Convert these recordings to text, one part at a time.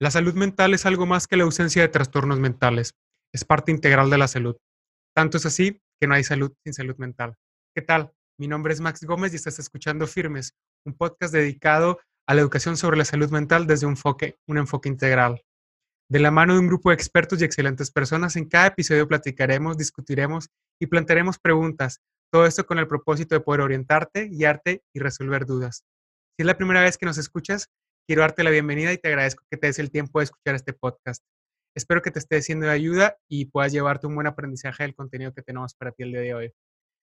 La salud mental es algo más que la ausencia de trastornos mentales. Es parte integral de la salud. Tanto es así que no hay salud sin salud mental. ¿Qué tal? Mi nombre es Max Gómez y estás escuchando Firmes, un podcast dedicado a la educación sobre la salud mental desde un enfoque, integral. De la mano de un grupo de expertos y excelentes personas, en cada episodio platicaremos, discutiremos y plantearemos preguntas, todo esto con el propósito de poder orientarte, guiarte y resolver dudas. Si es la primera vez que nos escuchas, quiero darte la bienvenida y te agradezco que te des el tiempo de escuchar este podcast. Espero que te esté siendo de ayuda y puedas llevarte un buen aprendizaje del contenido que tenemos para ti el día de hoy.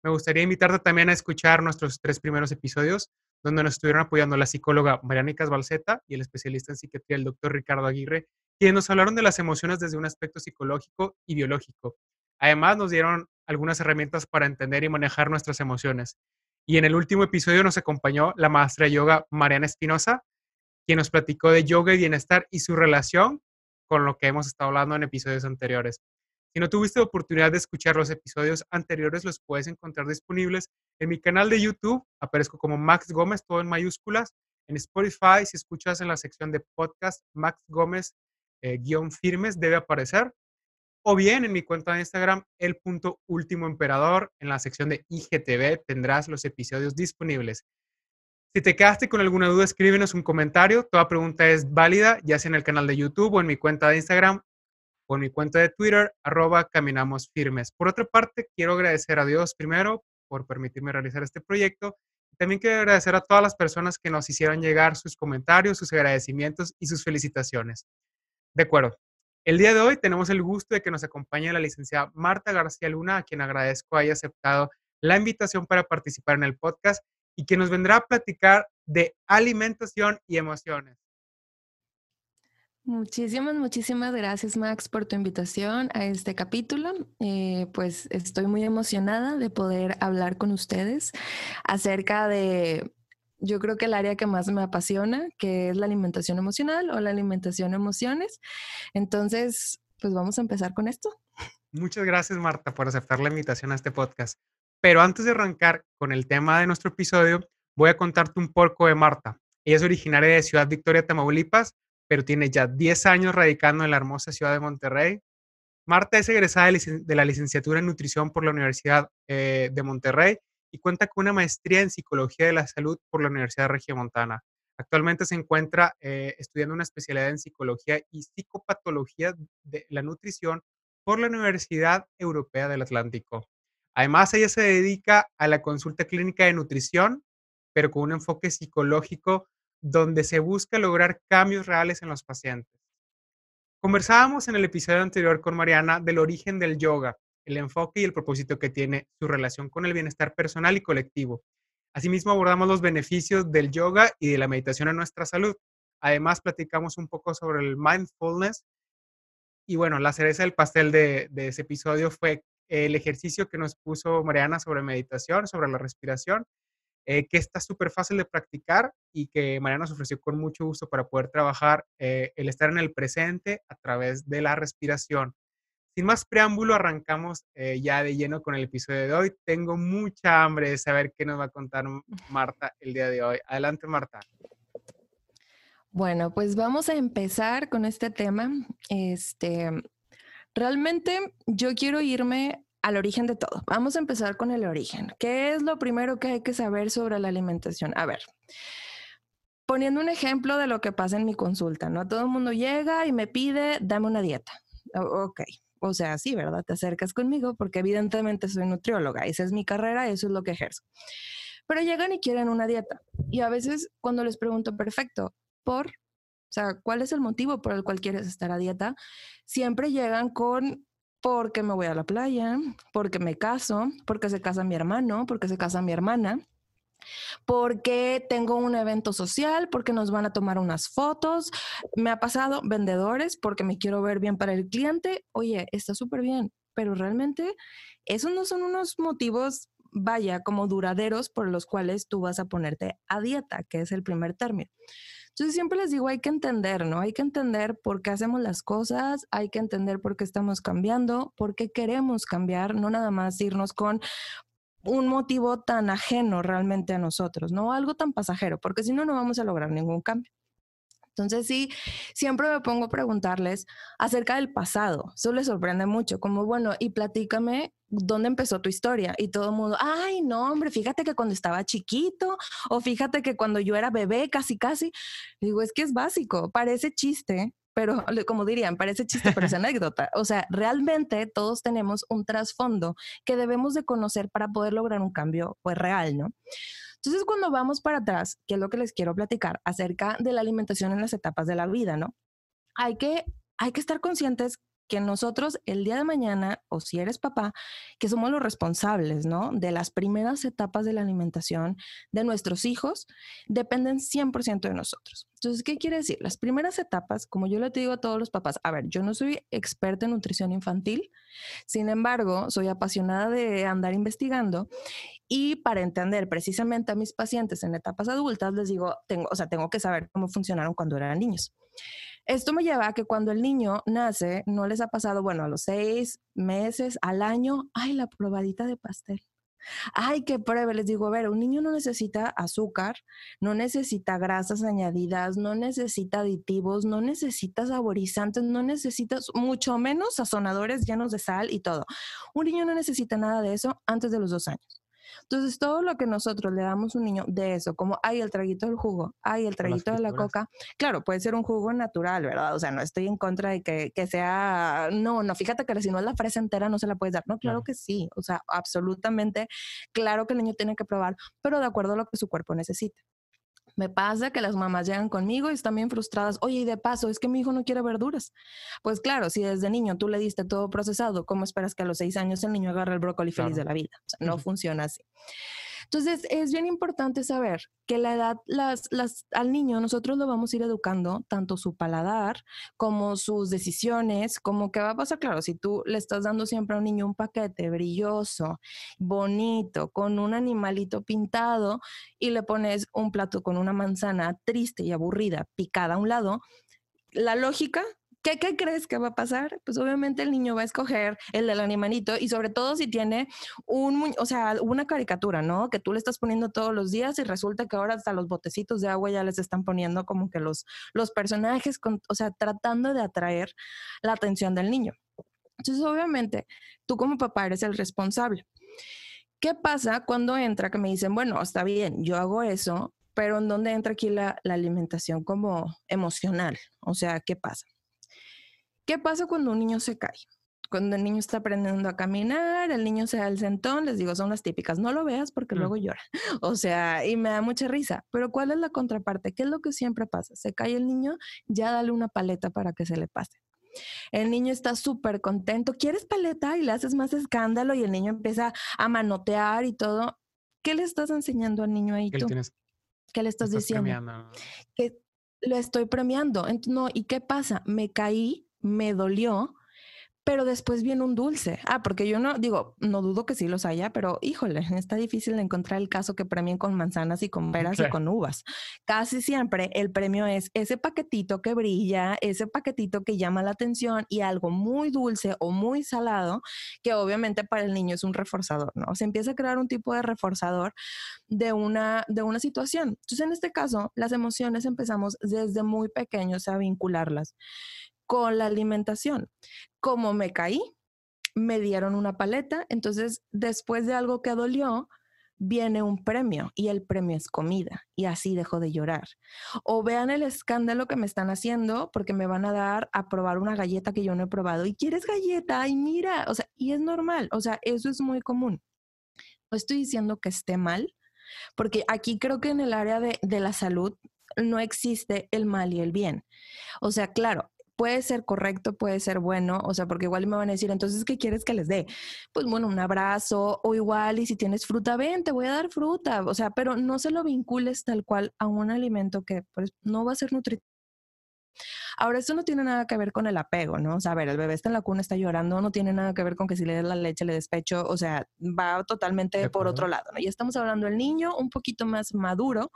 Me gustaría invitarte también a escuchar nuestros tres primeros episodios, donde nos estuvieron apoyando la psicóloga Marianica Balseta y el especialista en psiquiatría, el doctor Ricardo Aguirre, quienes nos hablaron de las emociones desde un aspecto psicológico y biológico. Además, nos dieron algunas herramientas para entender y manejar nuestras emociones. Y en el último episodio nos acompañó la maestra de yoga Mariana Espinosa, quien nos platicó de yoga y bienestar y su relación con lo que hemos estado hablando en episodios anteriores. Si no tuviste oportunidad de escuchar los episodios anteriores, los puedes encontrar disponibles en mi canal de YouTube. Aparezco como Max Gómez, todo en mayúsculas. En Spotify, si escuchas en la sección de podcast, Max Gómez eh, guion firmes debe aparecer. O bien en mi cuenta de Instagram, el punto último emperador, en la sección de IGTV tendrás los episodios disponibles. Si te quedaste con alguna duda, escríbenos un comentario. Toda pregunta es válida, ya sea en el canal de YouTube o en mi cuenta de Instagram o en mi cuenta de Twitter, arroba caminamos. Por otra parte, quiero agradecer a Dios primero por permitirme realizar este proyecto. También quiero agradecer a todas las personas que nos hicieron llegar sus comentarios, sus agradecimientos y sus felicitaciones. De acuerdo. El día de hoy tenemos el gusto de que nos acompañe la licenciada Marta García Luna, a quien agradezco haya aceptado la invitación para participar en el podcast y que nos vendrá a platicar de alimentación y emociones. Muchísimas, muchísimas gracias Max por tu invitación a este capítulo. Eh, pues estoy muy emocionada de poder hablar con ustedes acerca de, yo creo que el área que más me apasiona, que es la alimentación emocional o la alimentación emociones. Entonces, pues vamos a empezar con esto. Muchas gracias Marta por aceptar la invitación a este podcast. Pero antes de arrancar con el tema de nuestro episodio, voy a contarte un poco de Marta. Ella es originaria de Ciudad Victoria, Tamaulipas, pero tiene ya 10 años radicando en la hermosa ciudad de Monterrey. Marta es egresada de la licenciatura en nutrición por la Universidad eh, de Monterrey y cuenta con una maestría en psicología de la salud por la Universidad de Montana. Actualmente se encuentra eh, estudiando una especialidad en psicología y psicopatología de la nutrición por la Universidad Europea del Atlántico. Además, ella se dedica a la consulta clínica de nutrición, pero con un enfoque psicológico donde se busca lograr cambios reales en los pacientes. Conversábamos en el episodio anterior con Mariana del origen del yoga, el enfoque y el propósito que tiene su relación con el bienestar personal y colectivo. Asimismo, abordamos los beneficios del yoga y de la meditación en nuestra salud. Además, platicamos un poco sobre el mindfulness. Y bueno, la cereza del pastel de, de ese episodio fue el ejercicio que nos puso Mariana sobre meditación, sobre la respiración, eh, que está súper fácil de practicar y que Mariana nos ofreció con mucho gusto para poder trabajar eh, el estar en el presente a través de la respiración. Sin más preámbulo, arrancamos eh, ya de lleno con el episodio de hoy. Tengo mucha hambre de saber qué nos va a contar Marta el día de hoy. Adelante, Marta. Bueno, pues vamos a empezar con este tema. Este, Realmente yo quiero irme al origen de todo. Vamos a empezar con el origen. ¿Qué es lo primero que hay que saber sobre la alimentación? A ver, poniendo un ejemplo de lo que pasa en mi consulta, ¿no? Todo el mundo llega y me pide, dame una dieta. ok, o sea, sí, ¿verdad? Te acercas conmigo porque evidentemente soy nutrióloga, esa es mi carrera, eso es lo que ejerzo. Pero llegan y quieren una dieta. Y a veces cuando les pregunto, perfecto, ¿por? O sea, ¿cuál es el motivo por el cual quieres estar a dieta? Siempre llegan con porque me voy a la playa, porque me caso, porque se casa mi hermano, porque se casa mi hermana, porque tengo un evento social, porque nos van a tomar unas fotos. Me ha pasado vendedores porque me quiero ver bien para el cliente. Oye, está súper bien, pero realmente esos no son unos motivos, vaya, como duraderos por los cuales tú vas a ponerte a dieta, que es el primer término. Entonces siempre les digo, hay que entender, ¿no? Hay que entender por qué hacemos las cosas, hay que entender por qué estamos cambiando, por qué queremos cambiar, no nada más irnos con un motivo tan ajeno realmente a nosotros, ¿no? Algo tan pasajero, porque si no, no vamos a lograr ningún cambio. Entonces sí, siempre me pongo a preguntarles acerca del pasado. Eso les sorprende mucho, como bueno, y platícame dónde empezó tu historia. Y todo el mundo, ay, no, hombre, fíjate que cuando estaba chiquito, o fíjate que cuando yo era bebé, casi, casi. Digo, es que es básico, parece chiste, pero como dirían, parece chiste, pero es anécdota. O sea, realmente todos tenemos un trasfondo que debemos de conocer para poder lograr un cambio, pues real, ¿no? Entonces, cuando vamos para atrás, que es lo que les quiero platicar acerca de la alimentación en las etapas de la vida, ¿no? Hay que, hay que estar conscientes que nosotros el día de mañana, o si eres papá, que somos los responsables, ¿no? De las primeras etapas de la alimentación de nuestros hijos, dependen 100% de nosotros. Entonces, ¿qué quiere decir? Las primeras etapas, como yo le digo a todos los papás, a ver, yo no soy experta en nutrición infantil, sin embargo, soy apasionada de andar investigando y para entender precisamente a mis pacientes en etapas adultas, les digo, tengo, o sea, tengo que saber cómo funcionaron cuando eran niños. Esto me lleva a que cuando el niño nace, no les ha pasado, bueno, a los seis meses, al año, ay, la probadita de pastel. Ay, qué prueba. Les digo, a ver, un niño no necesita azúcar, no necesita grasas añadidas, no necesita aditivos, no necesita saborizantes, no necesita mucho menos sazonadores llenos de sal y todo. Un niño no necesita nada de eso antes de los dos años. Entonces, todo lo que nosotros le damos a un niño de eso, como hay el traguito del jugo, hay el traguito de la coca, claro, puede ser un jugo natural, ¿verdad? O sea, no estoy en contra de que, que sea, no, no, fíjate que si no es la fresa entera no se la puedes dar. No, claro, que sí, o sea, absolutamente claro que el niño tiene que probar, pero de acuerdo a lo que su cuerpo necesita. Me pasa que las mamás llegan conmigo y están bien frustradas. Oye, y de paso, es que mi hijo no quiere verduras. Pues claro, si desde niño tú le diste todo procesado, ¿cómo esperas que a los seis años el niño agarre el brócoli feliz de la vida? O sea, no funciona así. Entonces, es bien importante saber que la edad, las, las, al niño nosotros lo vamos a ir educando, tanto su paladar como sus decisiones, como que va a pasar, claro, si tú le estás dando siempre a un niño un paquete brilloso, bonito, con un animalito pintado y le pones un plato con una manzana triste y aburrida picada a un lado, la lógica ¿Qué, crees que va a pasar? Pues obviamente el niño va a escoger el del animalito y sobre todo si tiene un, o sea, una caricatura, ¿no? Que tú le estás poniendo todos los días y resulta que ahora hasta los botecitos de agua ya les están poniendo como que los, los personajes, o sea, tratando de atraer la atención del niño. Entonces, obviamente, tú como papá eres el responsable. ¿Qué pasa cuando entra que me dicen, bueno, está bien, yo hago eso, pero ¿en dónde entra aquí la, la alimentación como emocional? O sea, ¿qué pasa? ¿Qué pasa cuando un niño se cae? Cuando el niño está aprendiendo a caminar, el niño se da el sentón, les digo, son las típicas, no lo veas porque mm. luego llora. O sea, y me da mucha risa. Pero ¿cuál es la contraparte? ¿Qué es lo que siempre pasa? Se cae el niño, ya dale una paleta para que se le pase. El niño está súper contento. ¿Quieres paleta? Y le haces más escándalo y el niño empieza a manotear y todo. ¿Qué le estás enseñando al niño ahí tú? ¿Qué le estás, diciendo? Que lo estoy premiando. No, ¿y qué pasa? Me caí, me dolió, pero después viene un dulce. Ah, porque yo no digo, no dudo que sí los haya, pero híjole, está difícil encontrar el caso que premien con manzanas y con peras y con uvas. Casi siempre el premio es ese paquetito que brilla, ese paquetito que llama la atención y algo muy dulce o muy salado, que obviamente para el niño es un reforzador, ¿no? Se empieza a crear un tipo de reforzador de una, de una situación. Entonces, en este caso, las emociones empezamos desde muy pequeños a vincularlas con la alimentación. Como me caí, me dieron una paleta, entonces después de algo que dolió, viene un premio y el premio es comida y así dejo de llorar. O vean el escándalo que me están haciendo porque me van a dar a probar una galleta que yo no he probado y quieres galleta y mira, o sea, y es normal, o sea, eso es muy común. No estoy diciendo que esté mal, porque aquí creo que en el área de la salud no existe el mal y el bien. O sea, claro, puede ser correcto, puede ser bueno, o sea, porque igual me van a decir, entonces, ¿qué quieres que les dé? Pues bueno, un abrazo o igual, y si tienes fruta, ven, te voy a dar fruta, o sea, pero no se lo vincules tal cual a un alimento que pues, no va a ser nutritivo Ahora, esto no tiene nada que ver con el apego, ¿no? O sea, a ver, el bebé está en la cuna, está llorando, no tiene nada que ver con que si le des la leche le despecho, o sea, va totalmente por otro lado, ¿no? Ya estamos hablando del niño un poquito más maduro,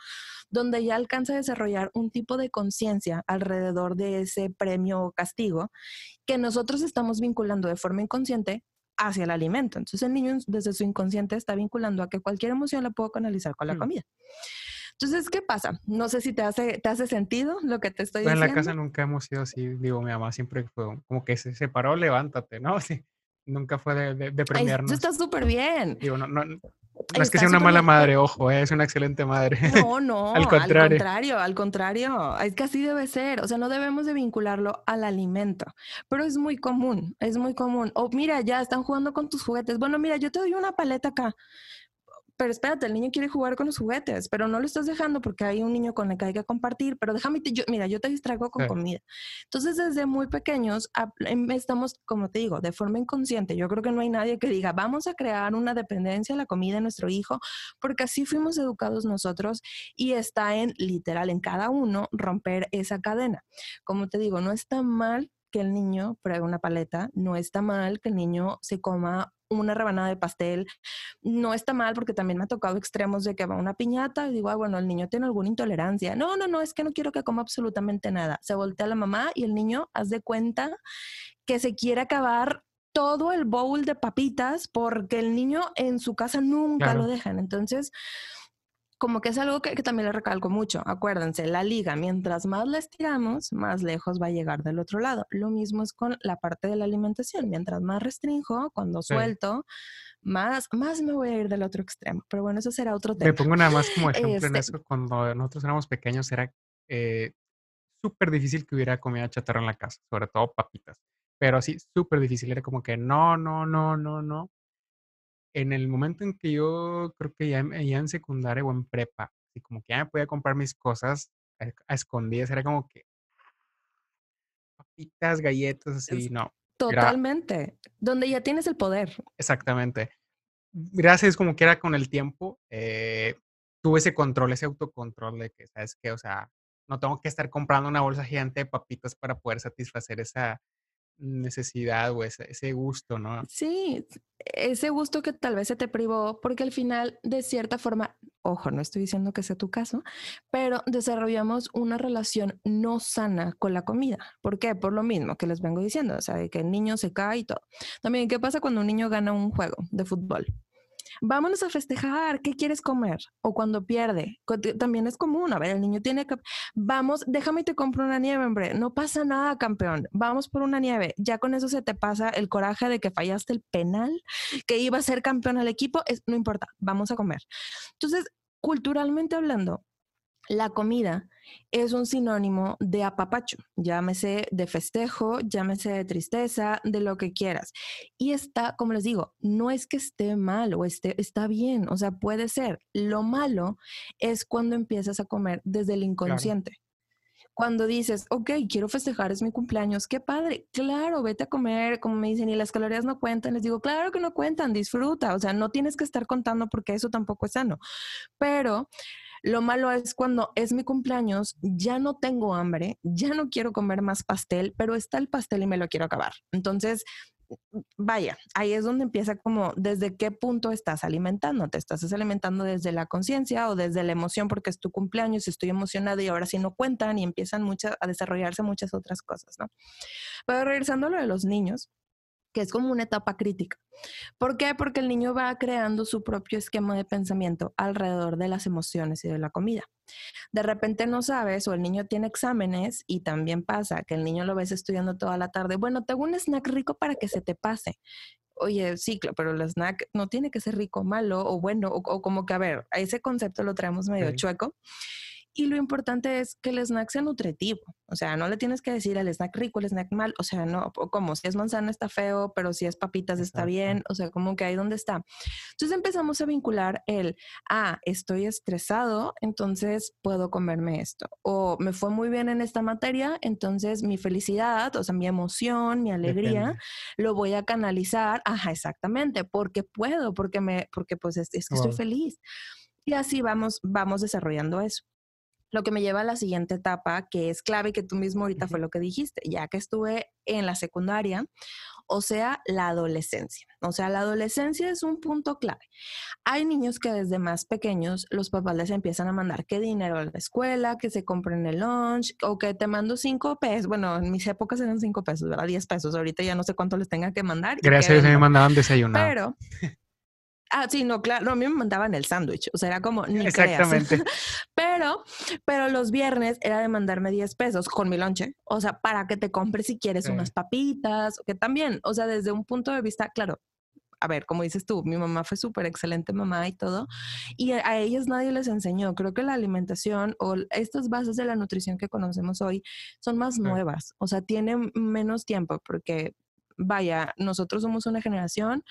donde ya alcanza a desarrollar un tipo de conciencia alrededor de ese premio o castigo que nosotros estamos vinculando de forma inconsciente hacia el alimento. Entonces el niño desde su inconsciente está vinculando a que cualquier emoción la puedo canalizar con la comida. Entonces, ¿qué pasa? No sé si te hace, te hace sentido lo que te estoy Pues en diciendo. la casa nunca hemos sido así, digo, mi mamá siempre fue como que se separó, levántate, ¿no? Sí, nunca fue de, de, de Ay, esto premiarnos. está súper bien. Digo, no, no, no es que sea una mala bien. madre, ojo, eh, es una excelente madre. No, no, Al al contrario. contrario, al contrario, es que así debe ser, o sea, no debemos de vincularlo al alimento, pero es muy común, es muy común. O mira, ya están jugando con tus juguetes. Bueno, mira, yo te doy una paleta acá, pero espérate, el niño quiere jugar con los juguetes, pero no lo estás dejando porque hay un niño con el que hay que compartir, pero déjame, te- yo, mira, yo te distraigo con Sí. comida. Entonces, desde muy pequeños em- estamos, como te digo, de forma inconsciente. Yo creo que no hay nadie que diga, vamos a crear una dependencia a la comida de nuestro hijo, porque así fuimos educados nosotros y está en literal en cada uno romper esa cadena. Como te digo, no está mal que el niño pruebe una paleta, no está mal que el niño se coma una rebanada de pastel, no está mal porque también me ha tocado extremos de que va una piñata y digo, ah, bueno, el niño tiene alguna intolerancia. No, no, no, es que no quiero que coma absolutamente nada. Se voltea la mamá y el niño, haz de cuenta que se quiere acabar todo el bowl de papitas porque el niño en su casa nunca Claro. lo dejan. Entonces, como que es algo que, que también le recalco mucho. Acuérdense, la liga, mientras más la estiramos, más lejos va a llegar del otro lado. Lo mismo es con la parte de la alimentación. Mientras más restringo, cuando Sí. suelto, más, más me voy a ir del otro extremo. Pero bueno, eso será otro Me tema. pongo nada más como ejemplo en Este- eso, cuando nosotros éramos pequeños era eh, súper difícil que hubiera comida chatarra en la casa, sobre todo papitas. Pero así, súper difícil, era como que no, no, no, no, no. En el momento en que yo creo que ya, ya en secundaria o en prepa, y como que ya me podía comprar mis cosas a, a escondidas, era como que papitas, galletas, así, Es- no. Totalmente. Donde ya tienes el poder. Exactamente. Gracias, como que era con el tiempo, eh, tuve ese control, ese autocontrol de que, ¿sabes qué? O sea, no tengo que estar comprando una bolsa gigante de papitas para poder satisfacer esa necesidad o ese, ese gusto, ¿no? Sí, ese gusto que tal vez se te privó, porque al final, de cierta forma, ojo, no estoy diciendo que sea tu caso, pero desarrollamos una relación no sana con la comida. ¿Por qué? Por lo mismo que les vengo diciendo, o sea, de que el niño se cae y todo. También, ¿qué pasa cuando un niño gana un juego de fútbol? Vámonos a festejar, ¿qué quieres comer? O cuando pierde, también es común, a ver, el niño tiene que, vamos, déjame y te compro una nieve, hombre, no pasa nada, campeón, vamos por una nieve, ya con eso se te pasa el coraje de que fallaste el penal, que iba a ser campeón al equipo, es, no importa, vamos a comer. Entonces, culturalmente hablando, la comida es un sinónimo de apapacho, llámese de festejo, llámese de tristeza, de lo que quieras. Y está, como les digo, no es que esté mal o esté, está bien, o sea, puede ser. Lo malo es cuando empiezas a comer desde el inconsciente. Cuando dices, ok, quiero festejar, es mi cumpleaños, qué padre, claro, vete a comer, como me dicen, y las calorías no cuentan, les digo, claro que no cuentan, disfruta, o sea, no tienes que estar contando porque eso tampoco es sano. Pero lo malo es cuando es mi cumpleaños, ya no tengo hambre, ya no quiero comer más pastel, pero está el pastel y me lo quiero acabar. Entonces, vaya, ahí es donde empieza como desde qué punto estás alimentando. Te estás alimentando desde la conciencia o desde la emoción porque es tu cumpleaños, estoy emocionada y ahora sí no cuentan y empiezan muchas a desarrollarse muchas otras cosas, ¿no? Pero regresando a lo de los niños, que es como una etapa crítica. ¿Por qué? Porque el niño va creando su propio esquema de pensamiento alrededor de las emociones y de la comida. De repente no sabes o el niño tiene exámenes y también pasa que el niño lo ves estudiando toda la tarde. Bueno, tengo un snack rico para que se te pase. Oye, sí, pero el snack no tiene que ser rico, malo o bueno, o, o como que, a ver, a ese concepto lo traemos medio chueco. Y lo importante es que el snack sea nutritivo. O sea, no le tienes que decir el snack rico, el snack mal. O sea, no, o como si es manzana está feo, pero si es papitas está Exacto. bien. O sea, como que ahí donde está. Entonces empezamos a vincular el, ah, estoy estresado, entonces puedo comerme esto. O me fue muy bien en esta materia, entonces mi felicidad, o sea, mi emoción, mi alegría, Depende. lo voy a canalizar. Ajá, exactamente, porque puedo, porque me, porque pues es, es que estoy feliz. Y así vamos, vamos desarrollando eso. Lo que me lleva a la siguiente etapa, que es clave, que tú mismo ahorita fue lo que dijiste, ya que estuve en la secundaria, o sea, la adolescencia. O sea, la adolescencia es un punto clave. Hay niños que desde más pequeños los papás les empiezan a mandar que dinero a la escuela, que se compren el lunch o que te mando cinco pesos. Bueno, en mis épocas eran cinco pesos, ¿verdad? Diez pesos. Ahorita ya no sé cuánto les tenga que mandar. Gracias a Dios me mandaban desayunado. Pero Ah, sí, no, claro, a mí me mandaban el sándwich, o sea, era como, ni Exactamente. pero, pero los viernes era de mandarme 10 pesos con mi lonche, o sea, para que te compres si quieres unas papitas, que también, o sea, desde un punto de vista, claro, a ver, como dices tú, mi mamá fue súper excelente mamá y todo, y a, ellas nadie les enseñó. Creo que la alimentación o estas bases de la nutrición que conocemos hoy son más nuevas, o sea, tienen menos tiempo porque vaya, nosotros somos una generación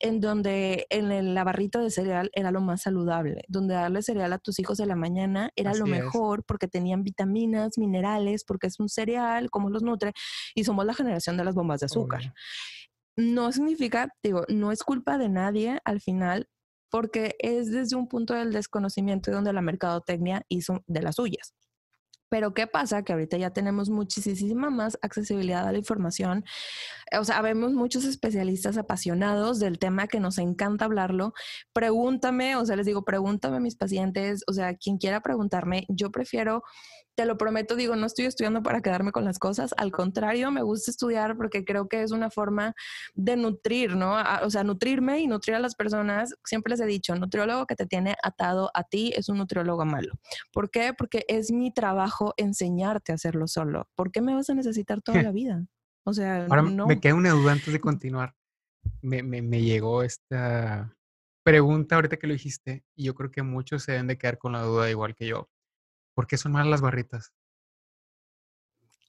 en donde en la barrita de cereal era lo más saludable, donde darle cereal a tus hijos de la mañana era lo mejor porque tenían vitaminas, minerales, porque es un cereal, como los nutre, y somos la generación de las bombas de azúcar. No significa, digo, no es culpa de nadie al final, porque es desde un punto del desconocimiento donde la mercadotecnia hizo de las suyas. Pero ¿qué pasa? Que ahorita ya tenemos muchísima más accesibilidad a la información. O sea, vemos muchos especialistas apasionados del tema que nos encanta hablarlo. Pregúntame, o sea, les digo, pregúntame a mis pacientes, o sea, quien quiera preguntarme, yo prefiero te lo prometo, digo, no estoy estudiando para quedarme con las cosas, al contrario, me gusta estudiar porque creo que es una forma de nutrir, ¿no? o sea, nutrirme y nutrir a las personas. Siempre les he dicho, nutriólogo que te tiene atado a ti es un nutriólogo malo. ¿Por qué? Porque es mi trabajo enseñarte a hacerlo solo. ¿Por qué me vas a necesitar toda la vida? O sea, Ahora me queda una duda antes de continuar. Me, me, me llegó esta pregunta ahorita que lo dijiste y yo creo que muchos se deben de quedar con la duda igual que yo. ¿Por qué son malas las barritas?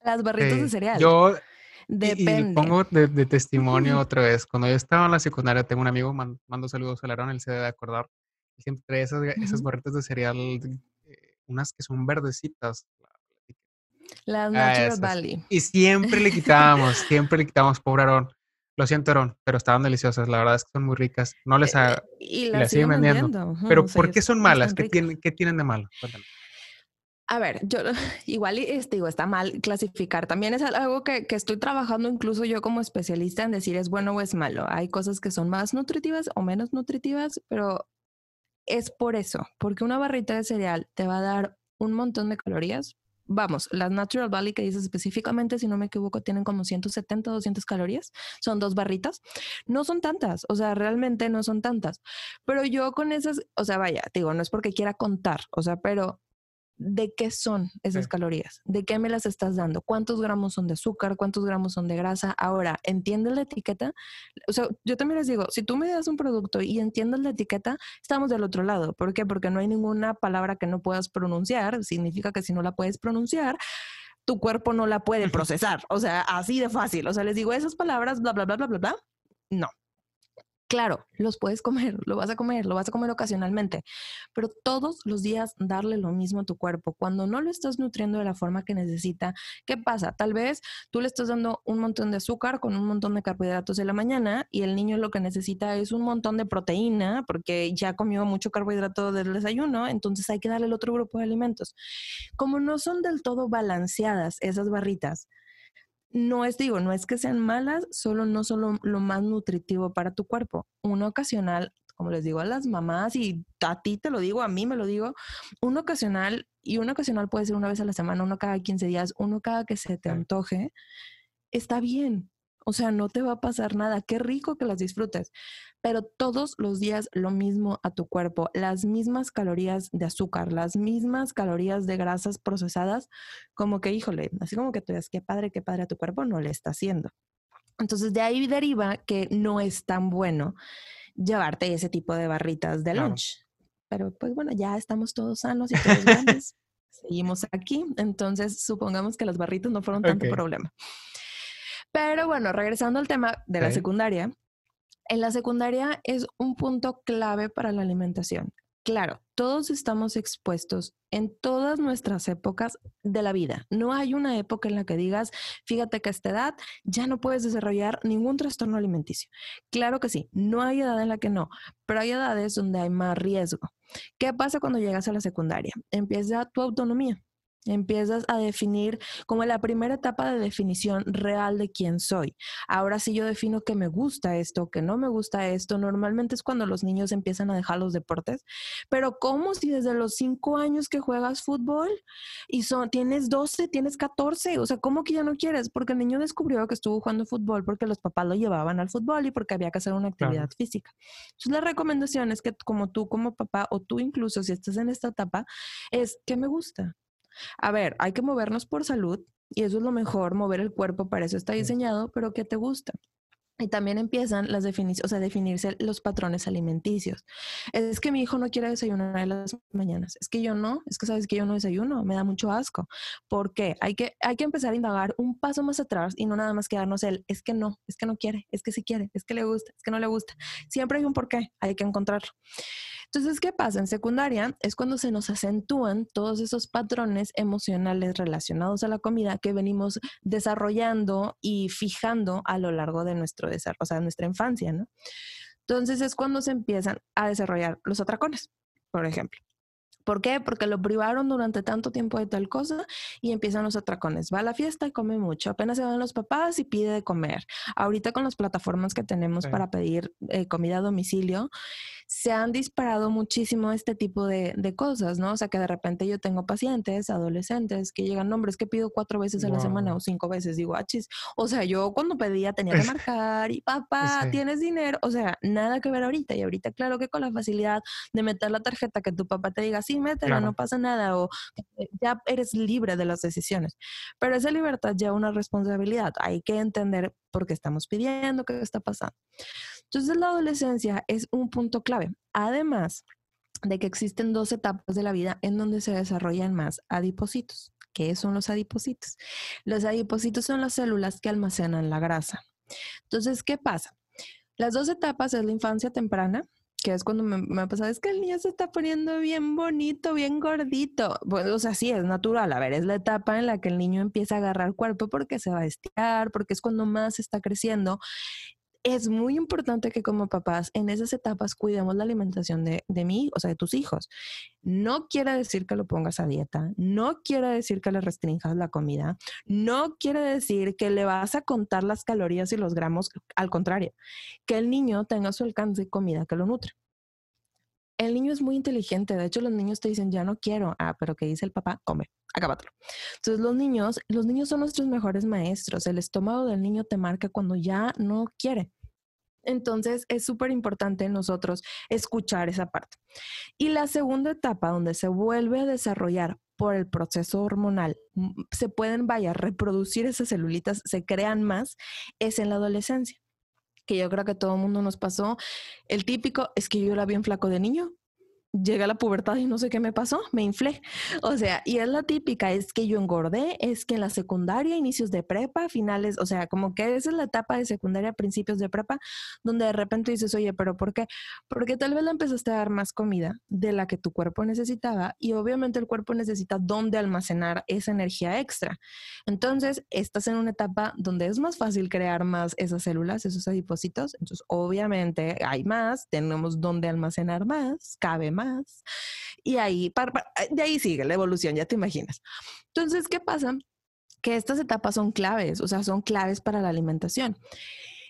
Las barritas de cereal. Yo Depende. Y, pongo de, testimonio otra vez. Cuando yo estaba en la secundaria, tengo un amigo, mando saludos a Larón, él se debe acordar. Siempre trae esas, esas barritas de cereal, eh, unas que son verdecitas. Las Natural Valley. Y siempre le quitábamos, siempre le quitábamos, pobre Aarón. Lo siento, Aarón, pero estaban deliciosas. La verdad es que son muy ricas. No les, ha, eh, y las, siguen vendiendo. pero ¿por qué son malas? ¿Qué tienen, ¿Qué tienen de malo? Cuéntame. A ver, yo igual este, digo, está mal clasificar. También es algo que, que, estoy trabajando incluso yo como especialista en decir es bueno o es malo. Hay cosas que son más nutritivas o menos nutritivas, pero es por eso, porque una barrita de cereal te va a dar un montón de calorías. Vamos, las Natural Valley que dices específicamente, si no me equivoco, tienen como 170, 200 calorías. Son dos barritas. No son tantas, o sea, realmente no son tantas. Pero yo con esas, o sea, vaya, digo, no es porque quiera contar, o sea, pero de qué son esas calorías, de qué me las estás dando, cuántos gramos son de azúcar, cuántos gramos son de grasa. Ahora, entiende la etiqueta. O sea, yo también les digo, si tú me das un producto y entiendes la etiqueta, estamos del otro lado. ¿Por qué? Porque no hay ninguna palabra que no puedas pronunciar. Significa que si no la puedes pronunciar, tu cuerpo no la puede procesar. O sea, así de fácil. O sea, les digo esas palabras, bla, bla, bla, bla, bla, bla. No, Claro, los puedes comer, lo vas a comer, lo vas a comer ocasionalmente, pero todos los días darle lo mismo a tu cuerpo. Cuando no lo estás nutriendo de la forma que necesita, ¿qué pasa? Tal vez tú le estás dando un montón de azúcar con un montón de carbohidratos en la mañana y el niño lo que necesita es un montón de proteína porque ya comió mucho carbohidrato del desayuno, entonces hay que darle el otro grupo de alimentos. Como no son del todo balanceadas esas barritas, no es, digo, no es que sean malas, solo no son lo, más nutritivo para tu cuerpo. Una ocasional, como les digo a las mamás y a ti te lo digo, a mí me lo digo, un ocasional, y un ocasional puede ser una vez a la semana, uno cada 15 días, uno cada que se te antoje, está bien. O sea, no te va a pasar nada. Qué rico que las disfrutes. Pero todos los días lo mismo a tu cuerpo, las mismas calorías de azúcar, las mismas calorías de grasas procesadas, como que, híjole, así como que tú dices, qué padre, qué padre a tu cuerpo, no le está haciendo. Entonces, de ahí deriva que no es tan bueno llevarte ese tipo de barritas de lunch. Pero pues bueno, ya estamos todos sanos y todos grandes. Seguimos aquí. Entonces, supongamos que las barritas no fueron tanto problema. Pero bueno, regresando al tema de la secundaria, en la secundaria es un punto clave para la alimentación. Claro, todos estamos expuestos en todas nuestras épocas de la vida. No hay una época en la que digas, fíjate que a esta edad ya no puedes desarrollar ningún trastorno alimenticio. Claro que sí, no hay edad en la que no, pero hay edades donde hay más riesgo. ¿Qué pasa cuando llegas a la secundaria? Empieza tu autonomía Empiezas a definir como la primera etapa de definición real de quién soy. Ahora sí yo defino que me gusta esto, que no me gusta esto. Normalmente es cuando los niños empiezan a dejar los deportes. Pero ¿cómo si desde los cinco años que juegas fútbol y son, tienes 12, tienes 14? O sea, ¿cómo que ya no quieres? Porque el niño descubrió que estuvo jugando fútbol porque los papás lo llevaban al fútbol y porque había que hacer una actividad física. Entonces la recomendación es que como tú como papá o tú incluso si estás en esta etapa, es que me gusta a ver, hay que movernos por salud y eso es lo mejor, mover el cuerpo, para eso está diseñado, pero ¿qué te gusta? Y también empiezan las definiciones, o sea, definirse los patrones alimenticios. Es que mi hijo no quiere desayunar en las mañanas. Es que yo no, es que sabes que yo no desayuno, me da mucho asco. ¿Por qué? Hay que, hay que empezar a indagar un paso más atrás y no nada más quedarnos el, es que no, es que no quiere, es que sí quiere, es que le gusta, es que no le gusta. Siempre hay un porqué, hay que encontrarlo. Entonces, ¿qué pasa? En secundaria es cuando se nos acentúan todos esos patrones emocionales relacionados a la comida que venimos desarrollando y fijando a lo largo de nuestro desarrollo, o sea, nuestra infancia, ¿no? Entonces es cuando se empiezan a desarrollar los atracones, por ejemplo. ¿Por qué? Porque lo privaron durante tanto tiempo de tal cosa y empiezan los atracones. Va a la fiesta y come mucho. Apenas se van los papás y pide de comer. Ahorita con las plataformas que tenemos para pedir eh, comida a domicilio, se han disparado muchísimo este tipo de, cosas, ¿no? O sea, que de repente yo tengo pacientes, adolescentes, que llegan, nombres que pido cuatro veces a la semana o cinco veces, digo, achis. Ah, o sea, yo cuando pedía tenía que marcar y papá, tienes dinero. O sea, nada que ver ahorita. Y ahorita, claro que con la facilidad de meter la tarjeta, que tu papá te diga, sí, métela, no pasa nada, o ya eres libre de las decisiones. Pero esa libertad ya una responsabilidad. Hay que entender por qué estamos pidiendo, qué está pasando. Entonces la adolescencia es un punto clave. Además de que existen dos etapas de la vida en donde se desarrollan más adipocitos. ¿Qué son los adipocitos? Los adipocitos son las células que almacenan la grasa. Entonces, ¿qué pasa? Las dos etapas es la infancia temprana, que es cuando me, me ha pasado, es que el niño se está poniendo bien bonito, bien gordito. Bueno, o sea, sí, es natural. A ver, es la etapa en la que el niño empieza a agarrar cuerpo porque se va a estirar, porque es cuando más está creciendo es muy importante que como papás en esas etapas cuidemos la alimentación de, de mí, o sea, de tus hijos. No quiere decir que lo pongas a dieta, no quiere decir que le restringas la comida, no quiere decir que le vas a contar las calorías y los gramos, al contrario, que el niño tenga su alcance comida que lo nutre. El niño es muy inteligente, de hecho los niños te dicen, ya no quiero, ah, pero ¿qué dice el papá? Come, acábatelo. Entonces los niños, los niños son nuestros mejores maestros, el estómago del niño te marca cuando ya no quiere. Entonces es súper importante nosotros escuchar esa parte. Y la segunda etapa donde se vuelve a desarrollar por el proceso hormonal, se pueden, vaya, reproducir esas celulitas, se crean más, es en la adolescencia que yo creo que todo el mundo nos pasó. El típico es que yo era bien flaco de niño, llega la pubertad y no sé qué me pasó, me inflé. O sea, y es la típica, es que yo engordé, es que en la secundaria, inicios de prepa, finales, o sea, como que esa es la etapa de secundaria, principios de prepa, donde de repente dices, oye, pero ¿por qué? Porque tal vez le empezaste a dar más comida de la que tu cuerpo necesitaba y obviamente el cuerpo necesita dónde almacenar esa energía extra. Entonces, estás en una etapa donde es más fácil crear más esas células, esos adipocitos, entonces obviamente hay más, tenemos dónde almacenar más, cabe más. Y ahí, de ahí sigue la evolución, ya te imaginas. Entonces, ¿qué pasa? Que estas etapas son claves, o sea, son claves para la alimentación.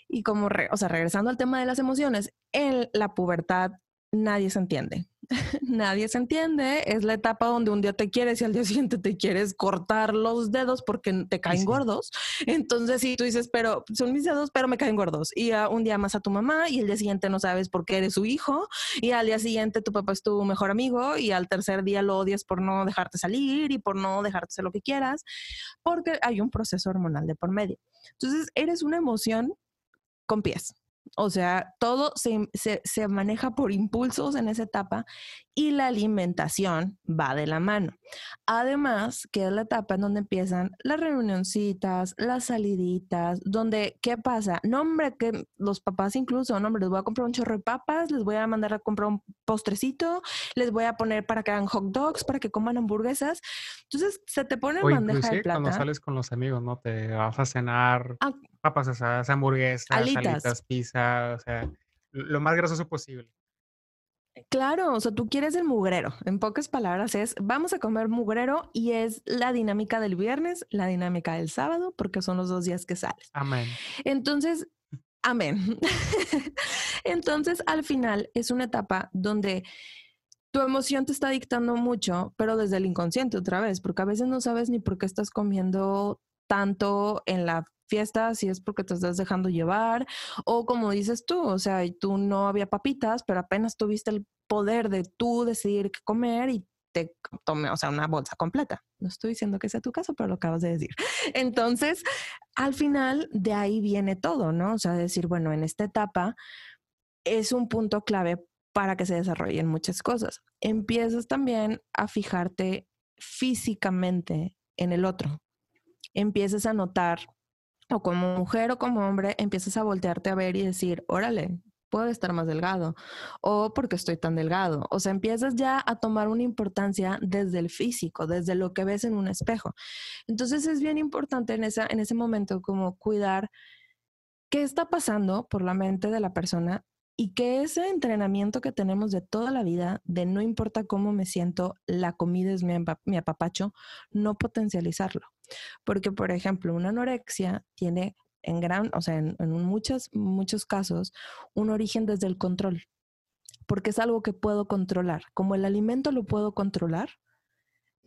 Y como, o sea, regresando al tema de las emociones, en la pubertad nadie se entiende. nadie se entiende. Es la etapa donde un día te quieres y al día siguiente te quieres cortar los dedos porque te caen gordos. Entonces, si tú dices, pero son mis dedos, pero me caen gordos. Y un día más a tu mamá y el día siguiente no sabes por qué eres su hijo. Y al día siguiente tu papá es tu mejor amigo y al tercer día lo odias por no dejarte salir y por no dejarte hacer lo que quieras, porque hay un proceso hormonal de por medio. Entonces, eres una emoción con pies. O sea, todo se, se, maneja por impulsos en esa etapa y la alimentación va de la mano. Además, que es la etapa en donde empiezan las reunioncitas, las saliditas, donde, ¿qué pasa? No, hombre, que los papás incluso, no, hombre, les voy a comprar un chorro de papas, les voy a mandar a comprar un postrecito, les voy a poner para que hagan hot dogs, para que coman hamburguesas. Entonces, se te pone en bandeja de plata. cuando sales con los amigos, ¿no? Te vas a cenar ah. papas asadas, hamburguesas, salitas, pizza, o sea, lo más grasoso posible. Claro, o sea, tú quieres el mugrero. En pocas palabras es, vamos a comer mugrero y es la dinámica del viernes, la dinámica del sábado, porque son los dos días que sales. Amén. Entonces, amén. Entonces, al final es una etapa donde tu emoción te está dictando mucho, pero desde el inconsciente otra vez, porque a veces no sabes ni por qué estás comiendo tanto en la fiesta si es porque te estás dejando llevar o como dices tú, o sea, tú no había papitas, pero apenas tuviste el poder de tú decidir qué comer y te tome, o sea, una bolsa completa. No estoy diciendo que sea tu caso, pero lo acabas de decir. Entonces, al final de ahí viene todo, ¿no? O sea, decir, bueno, en esta etapa es un punto clave para que se desarrollen muchas cosas. Empiezas también a fijarte físicamente en el otro. Empiezas a notar o como mujer o como hombre, empiezas a voltearte a ver y decir, órale, puedo estar más delgado o porque estoy tan delgado. O sea, empiezas ya a tomar una importancia desde el físico, desde lo que ves en un espejo. Entonces es bien importante en, esa, en ese momento como cuidar qué está pasando por la mente de la persona y que ese entrenamiento que tenemos de toda la vida, de no importa cómo me siento, la comida es mi, mi apapacho, no potencializarlo. Porque, por ejemplo, una anorexia tiene en gran, o sea, en, muchos, muchos casos, un origen desde el control, porque es algo que puedo controlar. Como el alimento lo puedo controlar,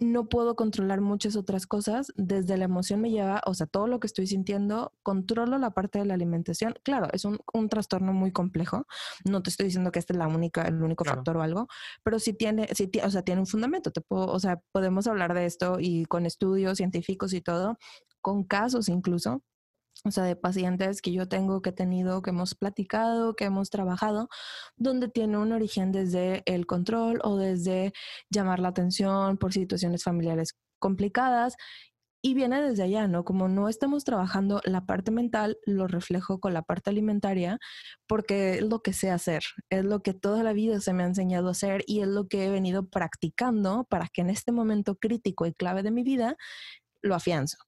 no puedo controlar muchas otras cosas. Desde la emoción me lleva, o sea, todo lo que estoy sintiendo, controlo la parte de la alimentación. Claro, es un, trastorno muy complejo. No te estoy diciendo que este es la única, el único factor o algo, pero sí tiene, sí, o sea, tiene un fundamento. Te puedo, o sea, podemos hablar de esto y con estudios científicos y todo, con casos incluso o sea, de pacientes que yo tengo, que he tenido, que hemos platicado, que hemos trabajado, donde tiene un origen desde el control o desde llamar la atención por situaciones familiares complicadas y viene desde allá, ¿no? Como no estamos trabajando la parte mental, lo reflejo con la parte alimentaria, porque es lo que sé hacer, es lo que toda la vida se me ha enseñado a hacer y es lo que he venido practicando para que en este momento crítico y clave de mi vida lo afianzo.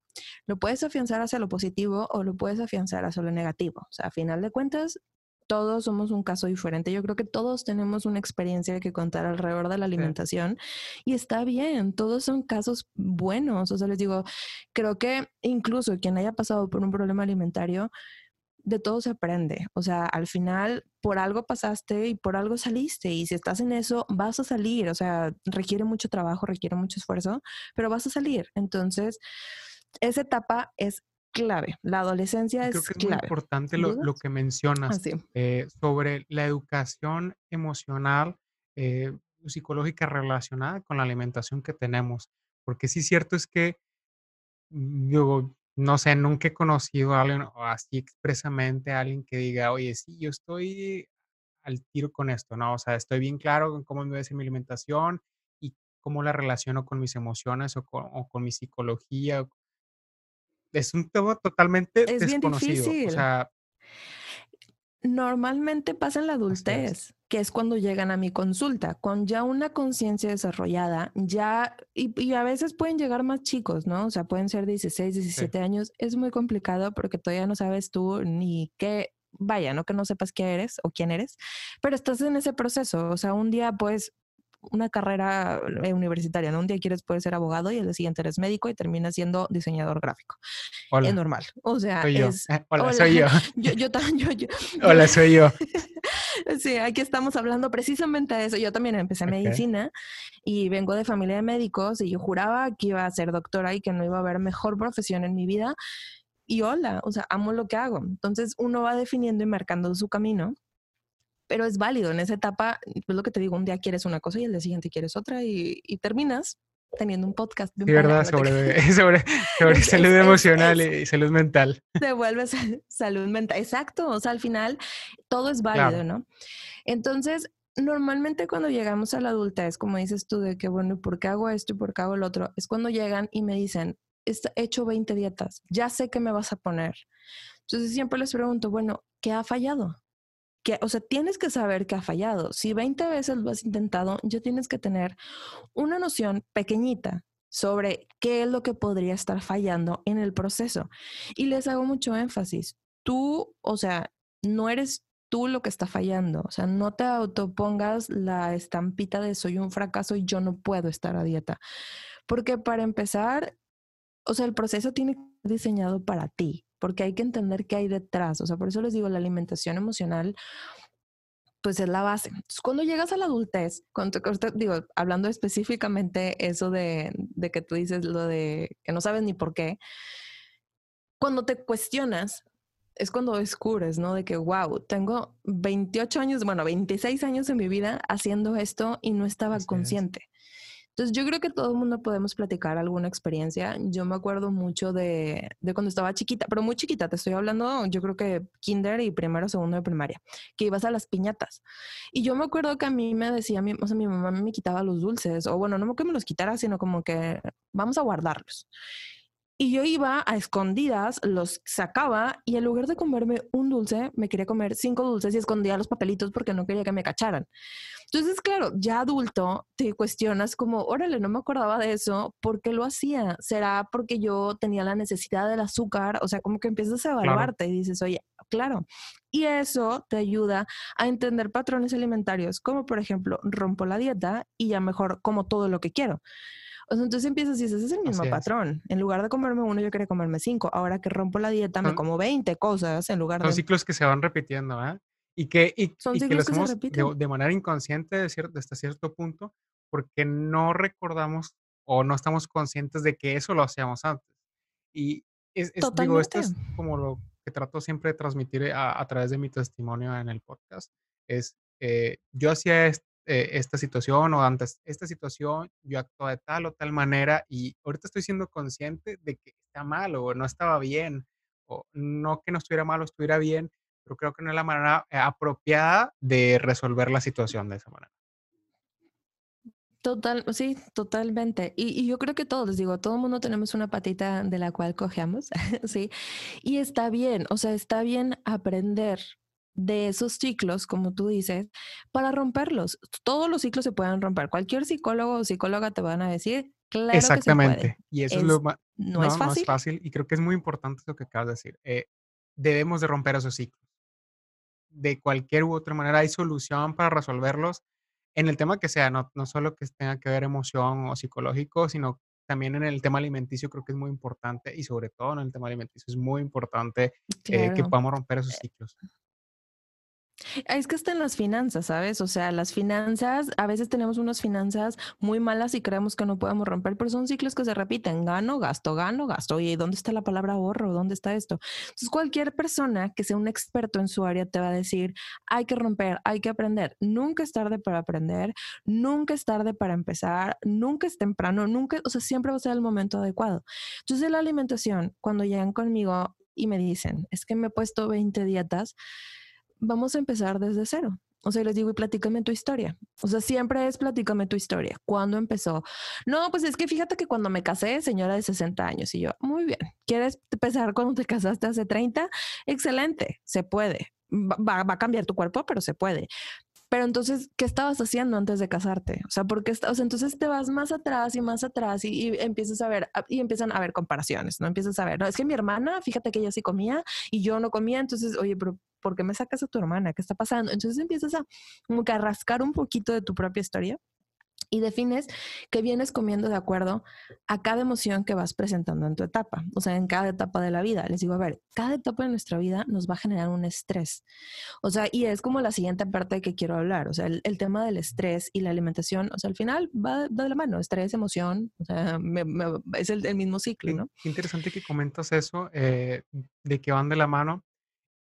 Lo puedes afianzar hacia lo positivo o lo puedes afianzar hacia lo negativo. O sea, a final de cuentas, todos somos un caso diferente. Yo creo que todos tenemos una experiencia que contar alrededor de la alimentación y está bien, todos son casos buenos. O sea, les digo, creo que incluso quien haya pasado por un problema alimentario, de todo se aprende. O sea, al final por algo pasaste y por algo saliste. Y si estás en eso, vas a salir. O sea, requiere mucho trabajo, requiere mucho esfuerzo, pero vas a salir. Entonces, esa etapa es clave. La adolescencia es, Creo que es muy importante lo, que mencionas eh, sobre la educación emocional, eh, psicológica relacionada con la alimentación que tenemos. Porque sí, cierto es que, mm, digo, no sé, nunca he conocido a alguien así expresamente, a alguien que diga, oye, sí, yo estoy al tiro con esto, ¿no? O sea, estoy bien claro con cómo me a mi alimentación y cómo la relaciono con mis emociones o con, o con mi psicología es un tema totalmente es desconocido. Bien difícil. O sea, Normalmente pasa en la adultez, que es cuando llegan a mi consulta, con ya una conciencia desarrollada, ya, y, a veces pueden llegar más chicos, ¿no? O sea, pueden ser 16, 17 años. Es muy complicado porque todavía no sabes tú ni qué, vaya, no que no sepas qué eres o quién eres, pero estás en ese proceso. O sea, un día pues una carrera eh, universitaria, ¿no? Un día quieres poder ser abogado y el siguiente eres médico y terminas siendo diseñador gráfico. Hola. Es normal. O sea, es, eh, hola, soy yo. yo, yo, yo, Hola, soy yo. sí, aquí estamos hablando precisamente de eso. Yo también empecé medicina y vengo de familia de médicos y yo juraba que iba a ser doctora y que no iba a haber mejor profesión en mi vida. Y hola, o sea, amo lo que hago. Entonces uno va definiendo y marcando su camino pero es válido en esa etapa, es lo que te digo, un día quieres una cosa y el día siguiente quieres otra y, terminas teniendo un podcast. De verdad, sobre, sobre, sobre salud emocional y salud mental. Te vuelves salud mental, exacto, o sea, al final todo es válido, ¿no? Entonces, normalmente cuando llegamos a la adultez, como dices tú, de que, bueno, ¿por qué hago esto y por qué hago el otro? Es cuando llegan y me dicen, he hecho 20 dietas, ya sé qué me vas a poner. Entonces siempre les pregunto, bueno, ¿qué ha fallado? Que, o sea, tienes que saber que ha fallado. Si 20 veces lo has intentado, ya tienes que tener una noción pequeñita sobre qué es lo que podría estar fallando en el proceso. Y les hago mucho énfasis. Tú, o sea, no eres tú lo que está fallando. O sea, no te autopongas la estampita de soy un fracaso y yo no puedo estar a dieta. Porque para empezar, o sea, el proceso tiene que ser diseñado para ti, porque hay que entender qué hay detrás. O sea, por eso les digo, la alimentación emocional pues es la base. Entonces, cuando llegas a la adultez, cuando digo, hablando específicamente eso de, de, que tú dices lo de que no sabes ni por qué, cuando te cuestionas, es cuando descubres, ¿no? De que, wow, tengo 28 años, bueno, 26 años en mi vida haciendo esto y no estaba consciente. Entonces yo creo que todo el mundo podemos platicar alguna experiencia. Yo me acuerdo mucho de, de, cuando estaba chiquita, pero muy chiquita, te estoy hablando, yo creo que kinder y primero, segundo de primaria, que ibas a las piñatas. Y yo me acuerdo que a mí me decía, o sea, mi mamá me quitaba los dulces, o bueno, no que me los quitara, sino como que vamos a guardarlos. Y yo iba a escondidas, los sacaba y en lugar de comerme un dulce, me quería comer cinco dulces y escondía los papelitos porque no quería que me cacharan. Entonces, claro, ya adulto te cuestionas como, órale, no me acordaba de eso, ¿por qué lo hacía? ¿Será porque yo tenía la necesidad del azúcar? O sea, como que empiezas a evaluarte y dices, oye, claro. Y eso te ayuda a entender patrones alimentarios, como por ejemplo, rompo la dieta y ya mejor como todo lo que quiero entonces empiezas y dices, es el mismo patrón. En lugar de comerme uno, yo quería comerme cinco. Ahora que rompo la dieta, me como 20 cosas en lugar de... Son ciclos que se van repitiendo, ¿eh? Y que, y, que los hacemos de, manera inconsciente de cierto, hasta cierto punto, porque no recordamos o no estamos conscientes de que eso lo hacíamos antes. Y es, digo, esto es como lo que trato siempre de transmitir a, través de mi testimonio en el podcast. Es, eh, yo hacía esto eh, esta situación o antes esta situación, yo actué de tal o tal manera y ahorita estoy siendo consciente de que está mal o no estaba bien, o no que no estuviera mal o estuviera bien, pero creo que no es la manera apropiada de resolver la situación de esa manera. Total, sí, totalmente. Y, y, yo creo que todos, digo, todo el mundo tenemos una patita de la cual cojeamos, sí. Y está bien, o sea, está bien aprender de esos ciclos, como tú dices, para romperlos. Todos los ciclos se pueden romper. Cualquier psicólogo o psicóloga te van a decir, claro Exactamente. Que se puede. Y eso es, lo más... No, es fácil. No es fácil y creo que es muy importante lo que acabas de decir. Eh, debemos de romper esos ciclos. De cualquier u otra manera hay solución para resolverlos en el tema que sea, no, no solo que tenga que ver emoción o psicológico, sino también en el tema alimenticio creo que es muy importante y sobre todo en el tema alimenticio es muy importante eh, que podamos romper esos eh, ciclos. Es que está en las finanzas, ¿sabes? O sea, las finanzas, a veces tenemos unas finanzas muy malas y creemos que no podemos romper, pero son ciclos que se repiten. Gano, gasto, gano, gasto. Oye, ¿dónde está la palabra ahorro? ¿Dónde está esto? Entonces, cualquier persona que sea un experto en su área te va a decir, hay que romper, hay que aprender. Nunca es tarde para aprender, nunca es tarde para empezar, nunca es temprano, nunca, o sea, siempre va a ser el momento adecuado. Entonces, la alimentación, cuando llegan conmigo y me dicen, es que me he puesto 20 dietas, vamos a empezar desde cero. O sea, les digo, y platícame tu historia. O sea, siempre es platícame tu historia. ¿Cuándo empezó? No, pues es que fíjate que cuando me casé, señora de 60 años, y yo, muy bien, ¿quieres empezar cuando te casaste hace 30? Excelente, se puede. Va, va, a cambiar tu cuerpo, pero se puede. Pero entonces, ¿qué estabas haciendo antes de casarte? O sea, porque, o sea, entonces te vas más atrás y más atrás y, y, empiezas a ver, y empiezan a ver comparaciones, ¿no? Empiezas a ver, no, es que mi hermana, fíjate que ella sí comía y yo no comía, entonces, oye, pero ¿por qué me sacas a tu hermana? ¿Qué está pasando? Entonces empiezas a como que a rascar un poquito de tu propia historia y defines que vienes comiendo de acuerdo a cada emoción que vas presentando en tu etapa, o sea, en cada etapa de la vida. Les digo, a ver, cada etapa de nuestra vida nos va a generar un estrés. O sea, y es como la siguiente parte que quiero hablar, o sea, el, tema del estrés y la alimentación, o sea, al final va, de la mano, estrés, emoción, o sea, es el, mismo ciclo, ¿no? Qué interesante que comentas eso, eh, de que van de la mano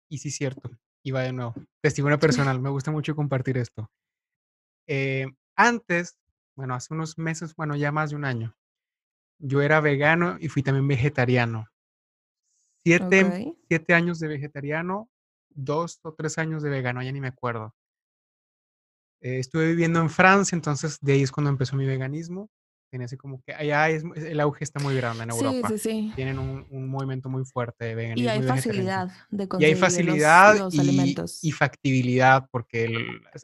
y sí, cierto. Y va de nuevo. Testimonio personal. Me gusta mucho compartir esto. Eh, antes, bueno, hace unos meses, bueno, ya más de un año, yo era vegano y fui también vegetariano. Siete, siete años de vegetariano, dos o tres años de vegano, ya ni me acuerdo. Eh, estuve viviendo en Francia, entonces de ahí es cuando empezó mi veganismo tiene así como que allá es, el auge está muy grande en Europa. Sí, sí, sí. Tienen un, un, movimiento muy fuerte de veganismo. Y hay facilidad de conseguir Y hay facilidad los, y, alimentos. y, factibilidad porque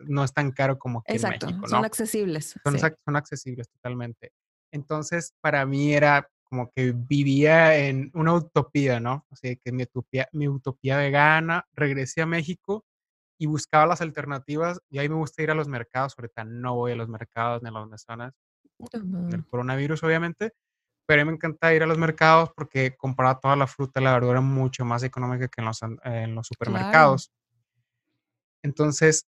no es tan caro como aquí Exacto, en México. Son accesibles. Son, son accesibles totalmente. Entonces, para mí era como que vivía en una utopía, ¿no? O sea, que mi utopía, mi utopía vegana, regresé a México y buscaba las alternativas y ahí me gusta ir a los mercados. Ahorita no voy a los mercados ni a las mesonas del coronavirus, obviamente, pero a mí me encanta ir a los mercados porque comprar toda la fruta y la verdura mucho más económica que en los, en los supermercados. Entonces,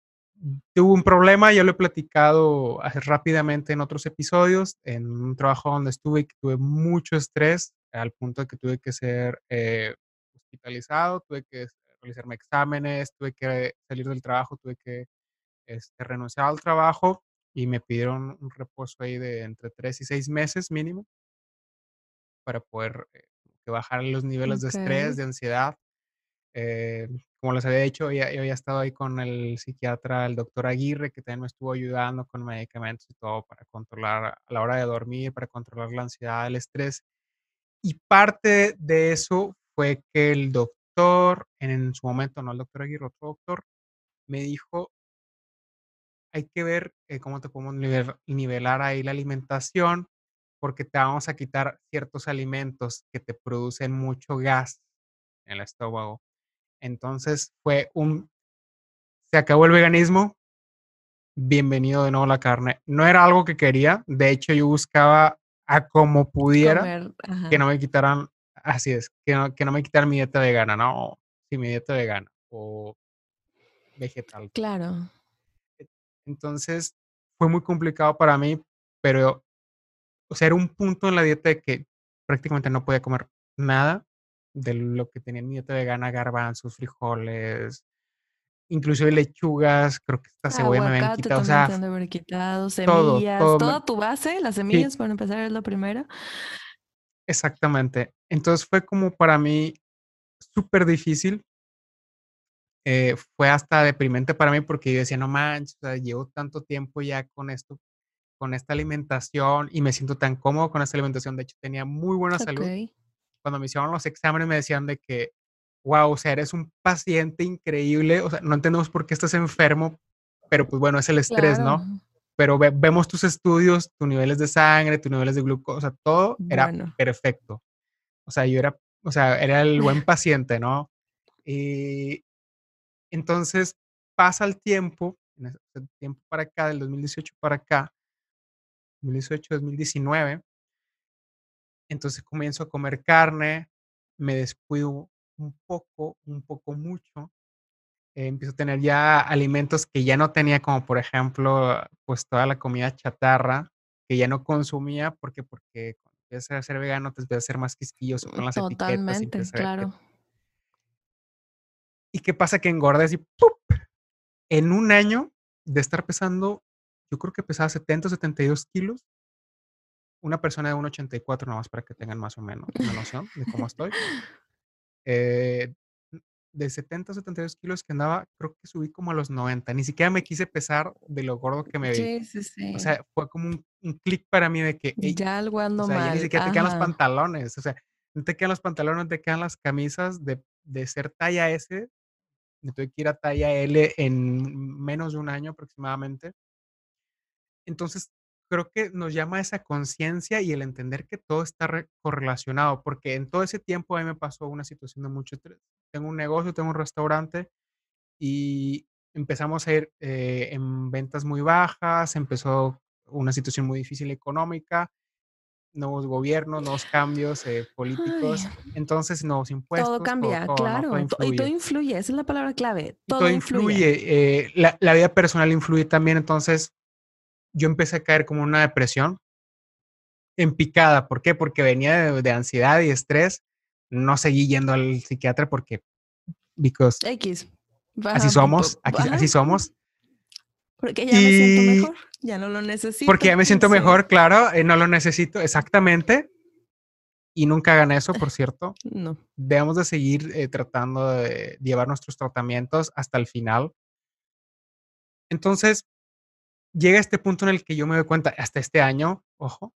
tuve un problema, ya lo he platicado rápidamente en otros episodios, en un trabajo donde estuve que tuve mucho estrés, al punto de que tuve que ser eh, hospitalizado, tuve que realizarme exámenes, tuve que salir del trabajo, tuve que este, renunciar al trabajo y me pidieron un reposo ahí de entre tres y seis meses mínimo para poder eh, bajar los niveles de estrés, de ansiedad. Eh, como les había dicho, yo, había estado ahí con el psiquiatra, el doctor Aguirre, que también me estuvo ayudando con medicamentos y todo para controlar a la hora de dormir, para controlar la ansiedad, el estrés. Y parte de eso fue que el doctor, en, su momento, no el doctor Aguirre, otro doctor, me dijo, hay que ver eh, cómo te podemos nivelar ahí la alimentación, porque te vamos a quitar ciertos alimentos que te producen mucho gas en el estómago entonces fue un, se acabó el veganismo, bienvenido de nuevo la carne. No era algo que quería, de hecho yo buscaba a como pudiera que no me quitaran, así es, que no, que no me quitaran mi dieta vegana, ¿no? Sí, mi dieta vegana o vegetal. Claro. Entonces fue muy complicado para mí, pero, o sea, era un punto en la dieta de que prácticamente no podía comer nada de lo que tenía mi dieta vegana, garbanzos, frijoles, inclusive lechugas, creo que esta cebolla me habían quitado. O sea, haber quitado, semillas, todo, toda tu base, las semillas para empezar es lo primero. Exactamente. Entonces fue como para mí súper difícil. Eh, fue hasta deprimente para mí porque yo decía, no manches, o sea, llevo tanto tiempo ya con esto, con esta alimentación y me siento tan cómodo con esta alimentación. De hecho, tenía muy buena salud cuando me hicieron los exámenes me decían de que, wow, o sea, eres un paciente increíble, o sea, no entendemos por qué estás enfermo, pero pues bueno, es el estrés, ¿no? Pero vemos tus estudios, tus niveles de sangre, tus niveles de glucosa, todo era perfecto. O sea, yo era, o sea, era el buen paciente, ¿no? Y entonces pasa el tiempo, el tiempo para acá, del 2018 para acá, 2018, 2019, entonces comienzo a comer carne, me descuido un poco, un poco mucho. Eh, empiezo a tener ya alimentos que ya no tenía, como por ejemplo, pues toda la comida chatarra que ya no consumía, porque porque cuando empiezas a ser vegano te empiezas a ser más quisquilloso con las etiquetas. Y claro. ¿Y qué pasa? Que engordas y ¡pup! En un año de estar pesando, yo creo que pesaba 70 72 kilos, una persona de 1,84 nada más para que tengan más o menos una noción de cómo estoy. Eh, de 70 a 72 kilos que andaba, creo que subí como a los 90. Ni siquiera me quise pesar de lo gordo que me vi. Sí, sí, sí. O sea, fue como un, clic para mí de que... ya algo ando o sea, mal. ni siquiera te quedan los pantalones. O sea, no te quedan los pantalones, no te quedan las camisas de, de ser talla S. Me tuve que ir a talla L en menos de un año aproximadamente. Entonces, creo que nos llama esa conciencia y el entender que todo está correlacionado, porque en todo ese tiempo a mí me pasó una situación de mucho estrés. Tengo un negocio, tengo un restaurante y empezamos a ir eh, en ventas muy bajas, empezó una situación muy difícil económica, nuevos gobiernos, nuevos cambios eh, políticos, entonces nuevos impuestos. Todo cambia, claro. Y todo influye, esa es la palabra clave. Todo, influye. Eh, la, la, vida personal influye también, entonces yo empecé a caer como una depresión en picada. ¿Por qué? Porque venía de, ansiedad y estrés. No seguí yendo al psiquiatra porque, because X. así somos, así somos. Porque ya me siento mejor, ya no lo necesito. Porque ya me siento mejor, claro, eh, no lo necesito, exactamente. Y nunca hagan eso, por cierto. no. Debemos de seguir eh, tratando de llevar nuestros tratamientos hasta el final. Entonces, llega este punto en el que yo me doy cuenta, hasta este año, ojo,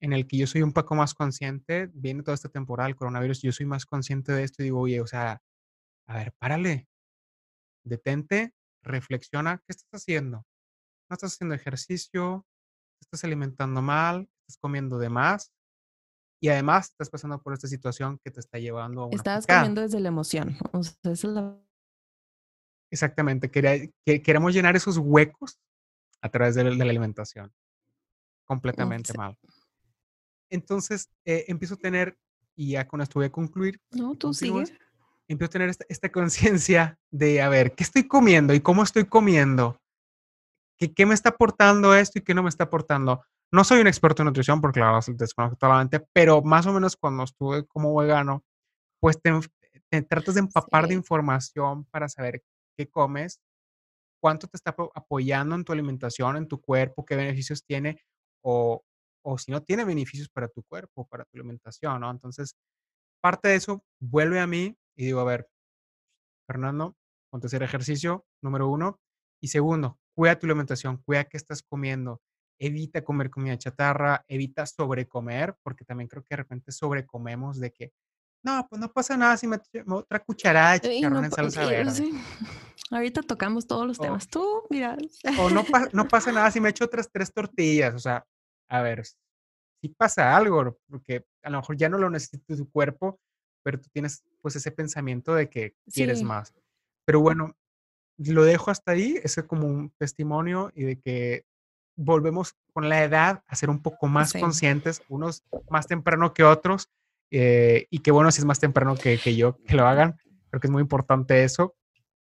en el que yo soy un poco más consciente, viene toda esta temporada del coronavirus, yo soy más consciente de esto y digo, oye, o sea, a ver, párale, detente, reflexiona, ¿qué estás haciendo? No estás haciendo ejercicio, te estás alimentando mal, estás comiendo de más y además estás pasando por esta situación que te está llevando a una Estás comiendo desde la emoción. O sea, es la Exactamente, queremos llenar esos huecos a través de, la alimentación. Completamente mal. Entonces, eh, empiezo a tener, y ya con esto voy a concluir. No, tú sigues. Empiezo a tener esta, esta conciencia de, a ver, ¿qué estoy comiendo y cómo estoy comiendo? ¿Qué, ¿Qué, me está aportando esto y qué no me está aportando? No soy un experto en nutrición porque la verdad desconozco totalmente, pero más o menos cuando estuve como vegano, pues te, te tratas de empapar de información para saber qué comes, cuánto te está apoyando en tu alimentación, en tu cuerpo, qué beneficios tiene o, o si no tiene beneficios para tu cuerpo, para tu alimentación, ¿no? Entonces, parte de eso vuelve a mí y digo, a ver, Fernando, ponte a hacer ejercicio, número uno. Y segundo, cuida tu alimentación, cuida qué estás comiendo. Evita comer comida chatarra, evita sobrecomer, porque también creo que de repente sobrecomemos de que, no, pues no pasa nada si me otra cucharada de chicharrón en salsa verde. Ahorita tocamos todos los temas. Tú, mira. O no, no pasa nada si me echo otras tres tortillas. O sea, a ver, si pasa algo, porque a lo mejor ya no lo necesita tu cuerpo, pero tú tienes pues ese pensamiento de que quieres más. Pero bueno, lo dejo hasta ahí, ese es como un testimonio y de que volvemos con la edad a ser un poco más conscientes, unos más temprano que otros, eh, y que bueno si es más temprano que, que yo que lo hagan, creo que es muy importante eso,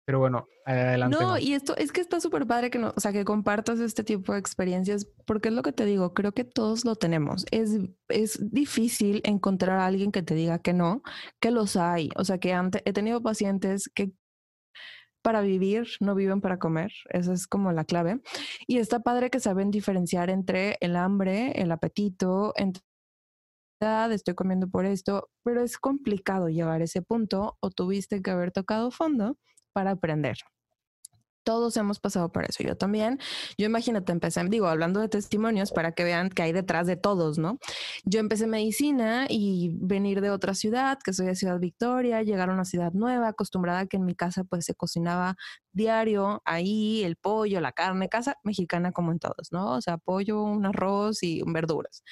pero bueno, adelante. No, y esto es que está súper padre que no, o sea, que compartas este tipo de experiencias, porque es lo que te digo, creo que todos lo tenemos. Es, es difícil encontrar a alguien que te diga que no, que los hay. O sea, que antes he tenido pacientes que para vivir, no viven para comer. Esa es como la clave. Y está padre que saben diferenciar entre el hambre, el apetito, entre estoy comiendo por esto, pero es complicado llegar a ese punto o tuviste que haber tocado fondo para aprender. Todos hemos pasado por eso. Yo también. Yo imagínate, empecé, digo, hablando de testimonios para que vean que hay detrás de todos, ¿no? Yo empecé medicina y venir de otra ciudad, que soy de Ciudad Victoria, llegar a una ciudad nueva, acostumbrada a que en mi casa pues se cocinaba diario, ahí el pollo, la carne, casa mexicana como en todos, ¿no? O sea, pollo, un arroz y verduras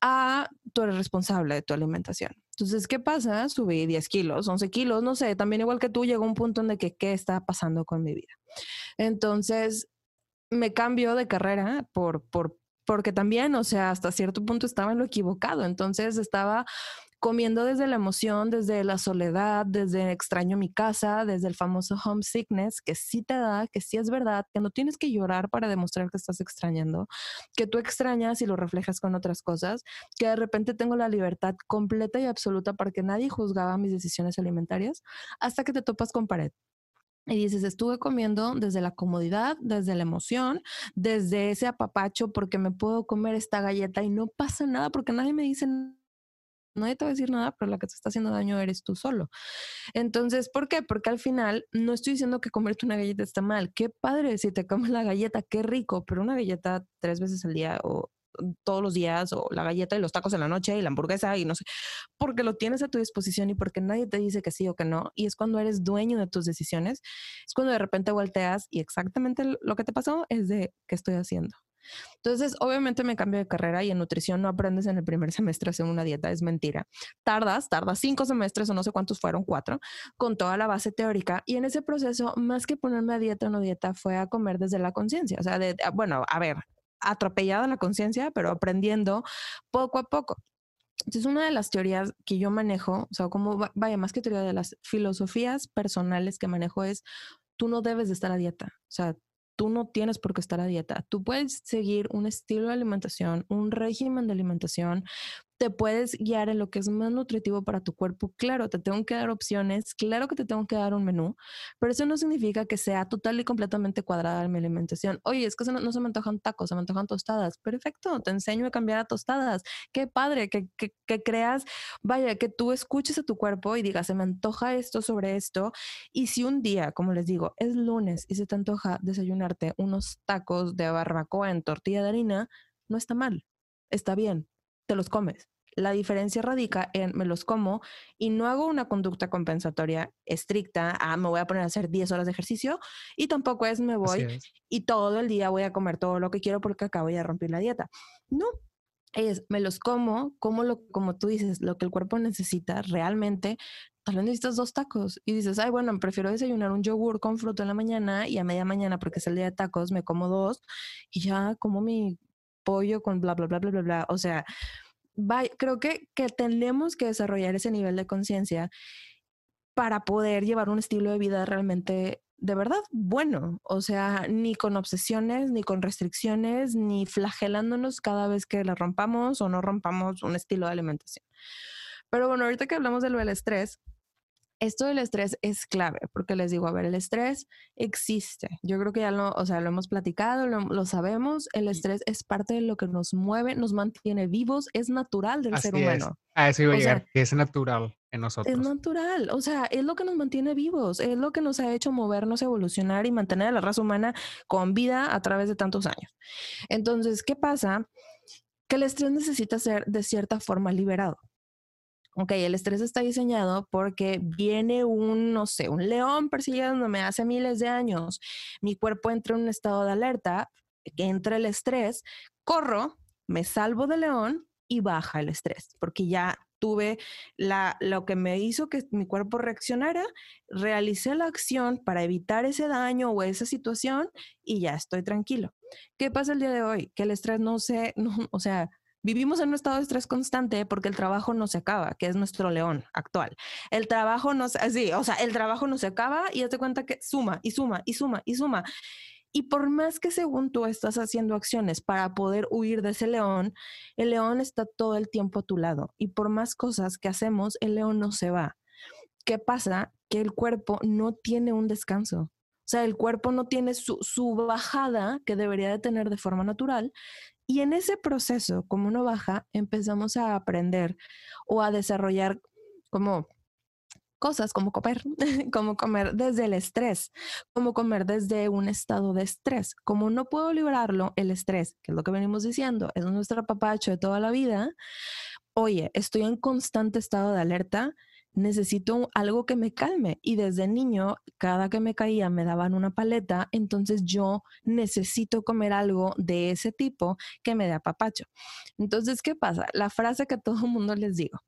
a tú eres responsable de tu alimentación. Entonces, ¿qué pasa? Subí 10 kilos, 11 kilos, no sé, también igual que tú, llegó un punto en que, ¿qué está pasando con mi vida? Entonces, me cambio de carrera por, por, porque también, o sea, hasta cierto punto estaba en lo equivocado. Entonces, estaba comiendo desde la emoción, desde la soledad, desde extraño mi casa, desde el famoso homesickness, que sí te da, que sí es verdad, que no tienes que llorar para demostrar que estás extrañando, que tú extrañas y lo reflejas con otras cosas, que de repente tengo la libertad completa y absoluta para que nadie juzgaba mis decisiones alimentarias, hasta que te topas con pared. Y dices, estuve comiendo desde la comodidad, desde la emoción, desde ese apapacho, porque me puedo comer esta galleta y no pasa nada, porque nadie me dice nadie te va a decir nada, pero la que te está haciendo daño eres tú solo. Entonces, ¿por qué? Porque al final no estoy diciendo que comerte una galleta está mal. Qué padre si te comes la galleta, qué rico, pero una galleta tres veces al día o todos los días o la galleta y los tacos en la noche y la hamburguesa y no sé, porque lo tienes a tu disposición y porque nadie te dice que sí o que no y es cuando eres dueño de tus decisiones, es cuando de repente volteas y exactamente lo que te pasó es de qué estoy haciendo. Entonces, obviamente me cambio de carrera y en nutrición no aprendes en el primer semestre a hacer una dieta, es mentira. Tardas, tardas cinco semestres o no sé cuántos fueron, cuatro, con toda la base teórica. Y en ese proceso, más que ponerme a dieta o no dieta, fue a comer desde la conciencia. O sea, de, bueno, a ver, atropellada la conciencia, pero aprendiendo poco a poco. Entonces, una de las teorías que yo manejo, o sea, como vaya, más que teoría de las filosofías personales que manejo es, tú no debes de estar a dieta. O sea, tú no tienes por qué estar a dieta. Tú puedes seguir un estilo de alimentación, un régimen de alimentación, te puedes guiar en lo que es más nutritivo para tu cuerpo. Claro, te tengo que dar opciones, claro que te tengo que dar un menú, pero eso no significa que sea total y completamente cuadrada mi alimentación. Oye, es que no, se me antojan tacos, se me antojan tostadas. Perfecto, te enseño a cambiar a tostadas. Qué padre que, que, que creas, vaya, que tú escuches a tu cuerpo y digas, se me antoja esto sobre esto. Y si un día, como les digo, es lunes y se te antoja desayunarte unos tacos de barbacoa en tortilla de harina, no está mal, está bien te los comes. La diferencia radica en me los como y no hago una conducta compensatoria estricta, ah, me voy a poner a hacer 10 horas de ejercicio y tampoco es me voy y todo el día voy a comer todo lo que quiero porque acabo de romper la dieta. No, es me los como, como lo como tú dices, lo que el cuerpo necesita realmente tal vez necesitas dos tacos y dices, ay, bueno, prefiero desayunar un yogur con fruta en la mañana y a media mañana, porque es el día de tacos, me como dos y ya como mi pollo con bla, bla, bla, bla, bla, bla. O sea, creo que, que tenemos que desarrollar ese nivel de conciencia para poder llevar un estilo de vida realmente de verdad bueno, o sea, ni con obsesiones, ni con restricciones, ni flagelándonos cada vez que la rompamos o no rompamos un estilo de alimentación. Pero bueno, ahorita que hablamos de lo del estrés, esto del estrés es clave, porque les digo, a ver, el estrés existe. Yo creo que ya lo, o sea, lo hemos platicado, lo, sabemos. El estrés es parte de lo que nos mueve, nos mantiene vivos, es natural del ser humano. A eso iba a llegar, que es natural en nosotros. Es natural, o sea, es lo que nos mantiene vivos, es lo que nos ha hecho movernos, evolucionar y mantener a la raza humana con vida a través de tantos años. Entonces, ¿qué pasa? Que el estrés necesita ser de cierta forma liberado. Ok, el estrés está diseñado porque viene un, no sé, un león persiguiéndome hace miles de años. Mi cuerpo entra en un estado de alerta, entra el estrés, corro, me salvo del león y baja el estrés, porque ya tuve la, lo que me hizo que mi cuerpo reaccionara, realicé la acción para evitar ese daño o esa situación y ya estoy tranquilo. ¿Qué pasa el día de hoy? Que el estrés no se, no, o sea, Vivimos en un estado de estrés constante porque el trabajo no se acaba, que es nuestro león actual. El trabajo no se, sí, o sea, el trabajo no se acaba y te cuenta que suma y suma y suma y suma. Y por más que según tú estás haciendo acciones para poder huir de ese león, el león está todo el tiempo a tu lado. Y por más cosas que hacemos, el león no se va. ¿Qué pasa? Que el cuerpo no tiene un descanso. O sea, el cuerpo no tiene su, su, bajada que debería de tener de forma natural y en ese proceso, como uno baja, empezamos a aprender o a desarrollar como cosas como comer, como comer desde el estrés, como comer desde un estado de estrés. Como no puedo librarlo, el estrés, que es lo que venimos diciendo, es nuestro papacho de toda la vida. Oye, estoy en constante estado de alerta, necesito algo que me calme. Y desde niño, cada que me caía me daban una paleta, entonces yo necesito comer algo de ese tipo que me dé apapacho. Entonces, ¿qué pasa? La frase que todo el mundo les digo.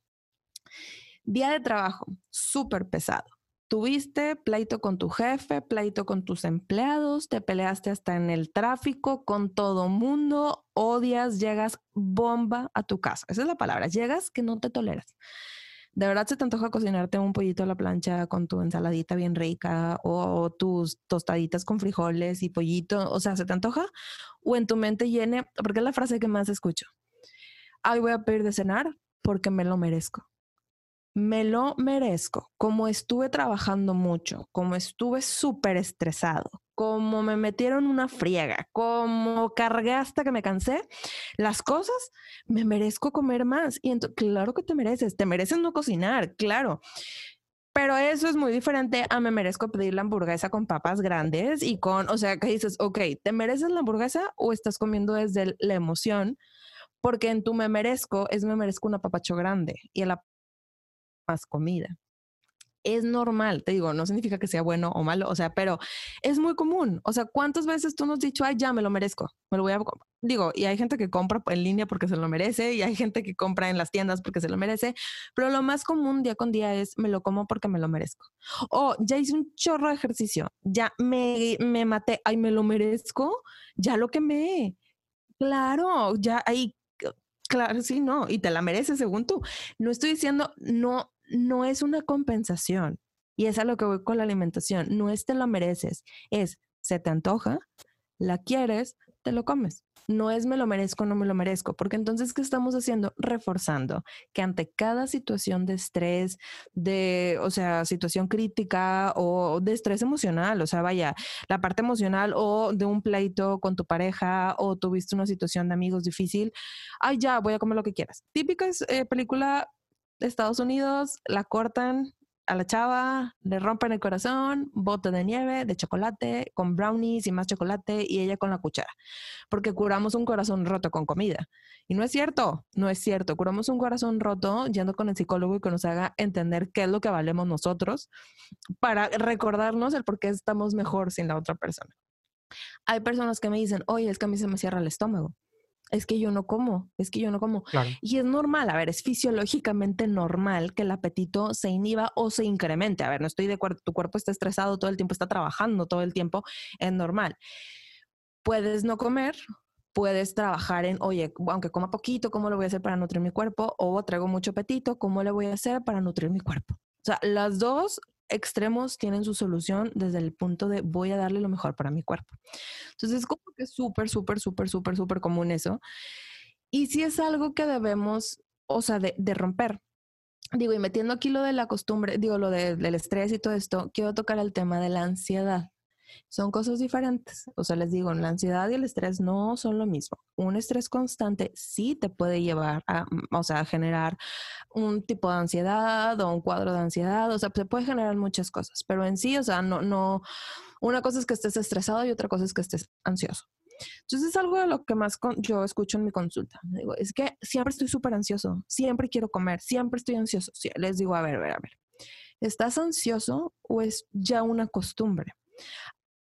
Día de trabajo, súper pesado. Tuviste pleito con tu jefe, pleito con tus empleados, te peleaste hasta en el tráfico con todo mundo, odias, llegas bomba a tu casa. Esa es la palabra, llegas que no te toleras de verdad se te antoja cocinarte un pollito a la plancha con tu ensaladita bien rica o, tus tostaditas con frijoles y pollito, o sea, se te antoja o en tu mente llene, porque es la frase que más escucho. Ay, voy a pedir de cenar porque me lo merezco me lo merezco. Como estuve trabajando mucho, como estuve súper estresado, como me metieron una friega, como cargué hasta que me cansé, las cosas, me merezco comer más. Y entonces, claro que te mereces, te mereces no cocinar, claro. Pero eso es muy diferente a me merezco pedir la hamburguesa con papas grandes y con, o sea, que dices, ok, ¿te mereces la hamburguesa o estás comiendo desde la emoción? Porque en tu me merezco es me merezco una papacho grande y el más comida. Es normal, te digo, no significa que sea bueno o malo, o sea, pero es muy común. O sea, ¿cuántas veces tú nos has dicho, ay, ya me lo merezco? Me lo voy a. Digo, y hay gente que compra en línea porque se lo merece, y hay gente que compra en las tiendas porque se lo merece, pero lo más común día con día es, me lo como porque me lo merezco. O ya hice un chorro de ejercicio, ya me, me maté, ay, me lo merezco, ya lo quemé. Claro, ya ahí Claro, sí, no, y te la mereces según tú. No estoy diciendo, no, no es una compensación. Y es a lo que voy con la alimentación. No es te la mereces, es se te antoja, la quieres, te lo comes. No es me lo merezco, no me lo merezco, porque entonces, ¿qué estamos haciendo? Reforzando que ante cada situación de estrés, de, o sea, situación crítica o de estrés emocional, o sea, vaya, la parte emocional o de un pleito con tu pareja o tuviste una situación de amigos difícil, ay, ya, voy a comer lo que quieras. Típica eh, película de Estados Unidos, la cortan, a la chava, le rompen el corazón, bote de nieve, de chocolate, con brownies y más chocolate y ella con la cuchara. Porque curamos un corazón roto con comida. Y no es cierto, no es cierto. Curamos un corazón roto yendo con el psicólogo y que nos haga entender qué es lo que valemos nosotros para recordarnos el por qué estamos mejor sin la otra persona. Hay personas que me dicen, oye, es que a mí se me cierra el estómago. Es que yo no como, es que yo no como. Y es normal, a ver, es fisiológicamente normal que el apetito se inhiba o se incremente. A ver, no estoy de acuerdo, tu cuerpo está estresado todo el tiempo, está trabajando todo el tiempo, es normal. Puedes no comer, puedes trabajar en, oye, aunque coma poquito, ¿cómo lo voy a hacer para nutrir mi cuerpo? O traigo mucho apetito, ¿cómo le voy a hacer para nutrir mi cuerpo? O sea, las dos extremos tienen su solución desde el punto de voy a darle lo mejor para mi cuerpo. Entonces es como que súper, súper, súper, súper, súper común eso. Y si es algo que debemos, o sea, de, romper. Digo, y metiendo aquí lo de la costumbre, digo, lo del estrés y todo esto, quiero tocar el tema de la ansiedad. Son cosas diferentes. O sea, les digo, la ansiedad y el estrés no son lo mismo. Un estrés constante sí te puede llevar a, mm, o sea, a generar un tipo de ansiedad o un cuadro de ansiedad. O sea, se puede generar muchas cosas, pero en sí, o sea, no, no, una cosa es que estés estresado y otra cosa es que estés ansioso. Entonces es algo de lo que más yo escucho en mi consulta. Digo, es que siempre estoy súper ansioso, siempre quiero comer, siempre estoy ansioso. les digo, a ver, a ver, a ver. ¿Estás ansioso o es ya una costumbre?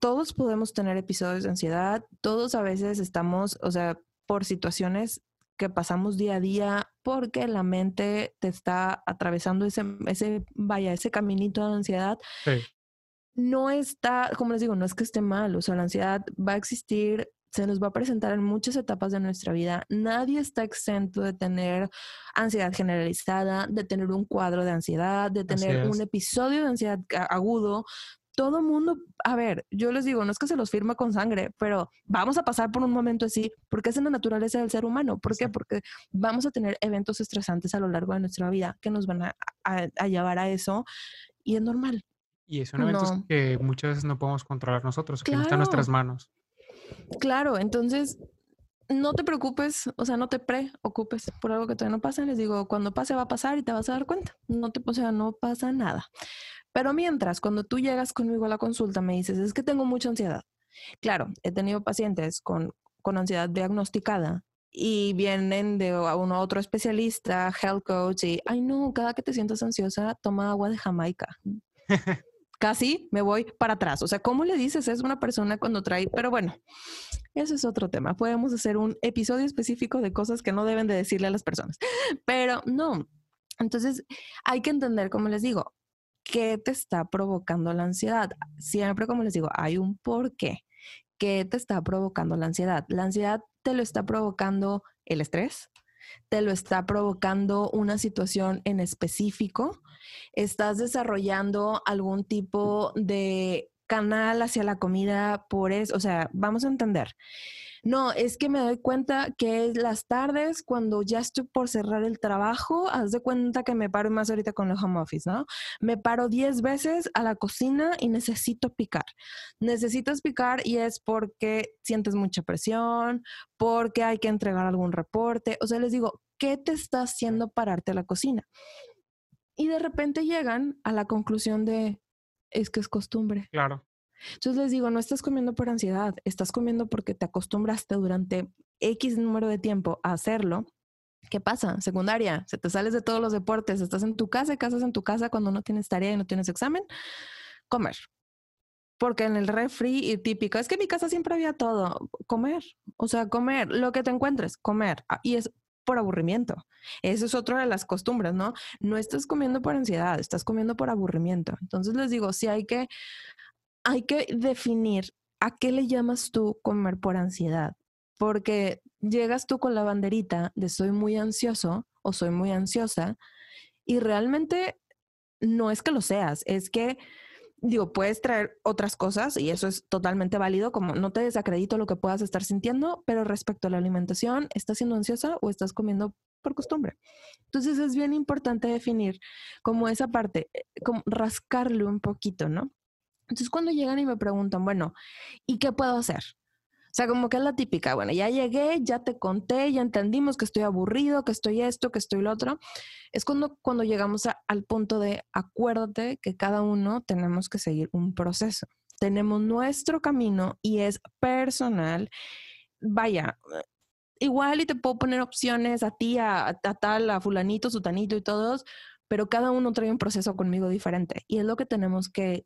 Todos podemos tener episodios de ansiedad, todos a veces estamos, o sea, por situaciones que pasamos día a día porque la mente te está atravesando ese, ese vaya, ese caminito de ansiedad. No está, como les digo, no es que esté mal, o sea, la ansiedad va a existir, se nos va a presentar en muchas etapas de nuestra vida. Nadie está exento de tener ansiedad generalizada, de tener un cuadro de ansiedad, de tener un episodio de ansiedad agudo, todo mundo, a ver, yo les digo, no es que se los firma con sangre, pero vamos a pasar por un momento así, porque es en la naturaleza del ser humano. ¿Por qué? Porque vamos a tener eventos estresantes a lo largo de nuestra vida que nos van a, llevar a eso y es normal. Y son eventos que muchas veces no podemos controlar nosotros, que no están en nuestras manos. Claro, entonces no te preocupes, o sea, no te preocupes por algo que todavía no pasa. Les digo, cuando pase va a pasar y te vas a dar cuenta. No te, o sea, no pasa nada. Pero mientras, cuando tú llegas conmigo a la consulta, me dices, es que tengo mucha ansiedad. Claro, he tenido pacientes con, con ansiedad diagnosticada y vienen de a uno a otro especialista, health coach, y, ay no, cada que te sientas ansiosa, toma agua de Jamaica. Casi me voy para atrás. O sea, ¿cómo le dices es una persona cuando trae? Pero bueno, eso es otro tema. Podemos hacer un episodio específico de cosas que no deben de decirle a las personas. Pero no. Entonces, hay que entender, como les digo, ¿qué te está provocando la ansiedad? Siempre, como les digo, hay un por qué. ¿Qué te está provocando la ansiedad? La ansiedad te lo está provocando el estrés, te lo está provocando una situación en específico, estás desarrollando algún tipo de canal hacia la comida por eso, o sea, vamos a entender. No, es que me doy cuenta que es las tardes cuando ya estoy por cerrar el trabajo, haz de cuenta que me paro más ahorita con el home office, ¿no? Me paro 10 veces a la cocina y necesito picar. Necesitas picar y es porque sientes mucha presión, porque hay que entregar algún reporte. O sea, les digo, ¿qué te está haciendo pararte a la cocina? Y de repente llegan a la conclusión de, es que es costumbre. Claro. Entonces les digo, no estás comiendo por ansiedad, estás comiendo porque te acostumbraste durante X número de tiempo a hacerlo. ¿Qué pasa? Secundaria, se te sales de todos los deportes, estás en tu casa, casas en tu casa cuando no tienes tarea y no tienes examen, comer. Porque en el refri y típico, es que en mi casa siempre había todo, comer, o sea, comer, lo que te encuentres, comer. Ah, y es por aburrimiento. Eso es otra de las costumbres, ¿no? No estás comiendo por ansiedad, estás comiendo por aburrimiento. Entonces les digo, si hay que hay que definir a qué le llamas tú comer por ansiedad, porque llegas tú con la banderita de soy muy ansioso o soy muy ansiosa y realmente no es que lo seas, es que digo, puedes traer otras cosas y eso es totalmente válido, como no te desacredito lo que puedas estar sintiendo, pero respecto a la alimentación, ¿estás siendo ansiosa o estás comiendo por costumbre? Entonces es bien importante definir como esa parte, eh, como rascarle un poquito, ¿no? Entonces cuando llegan y me preguntan, bueno, ¿y qué puedo hacer? O sea, como que es la típica, bueno, ya llegué, ya te conté, ya entendimos que estoy aburrido, que estoy esto, que estoy lo otro. Es cuando, cuando llegamos al punto de acuérdate que cada uno tenemos que seguir un proceso. Tenemos nuestro camino y es personal. Vaya, igual y te puedo poner opciones a ti, a, a tal, a fulanito, sutanito y todos, pero cada uno trae un proceso conmigo diferente y es lo que tenemos que,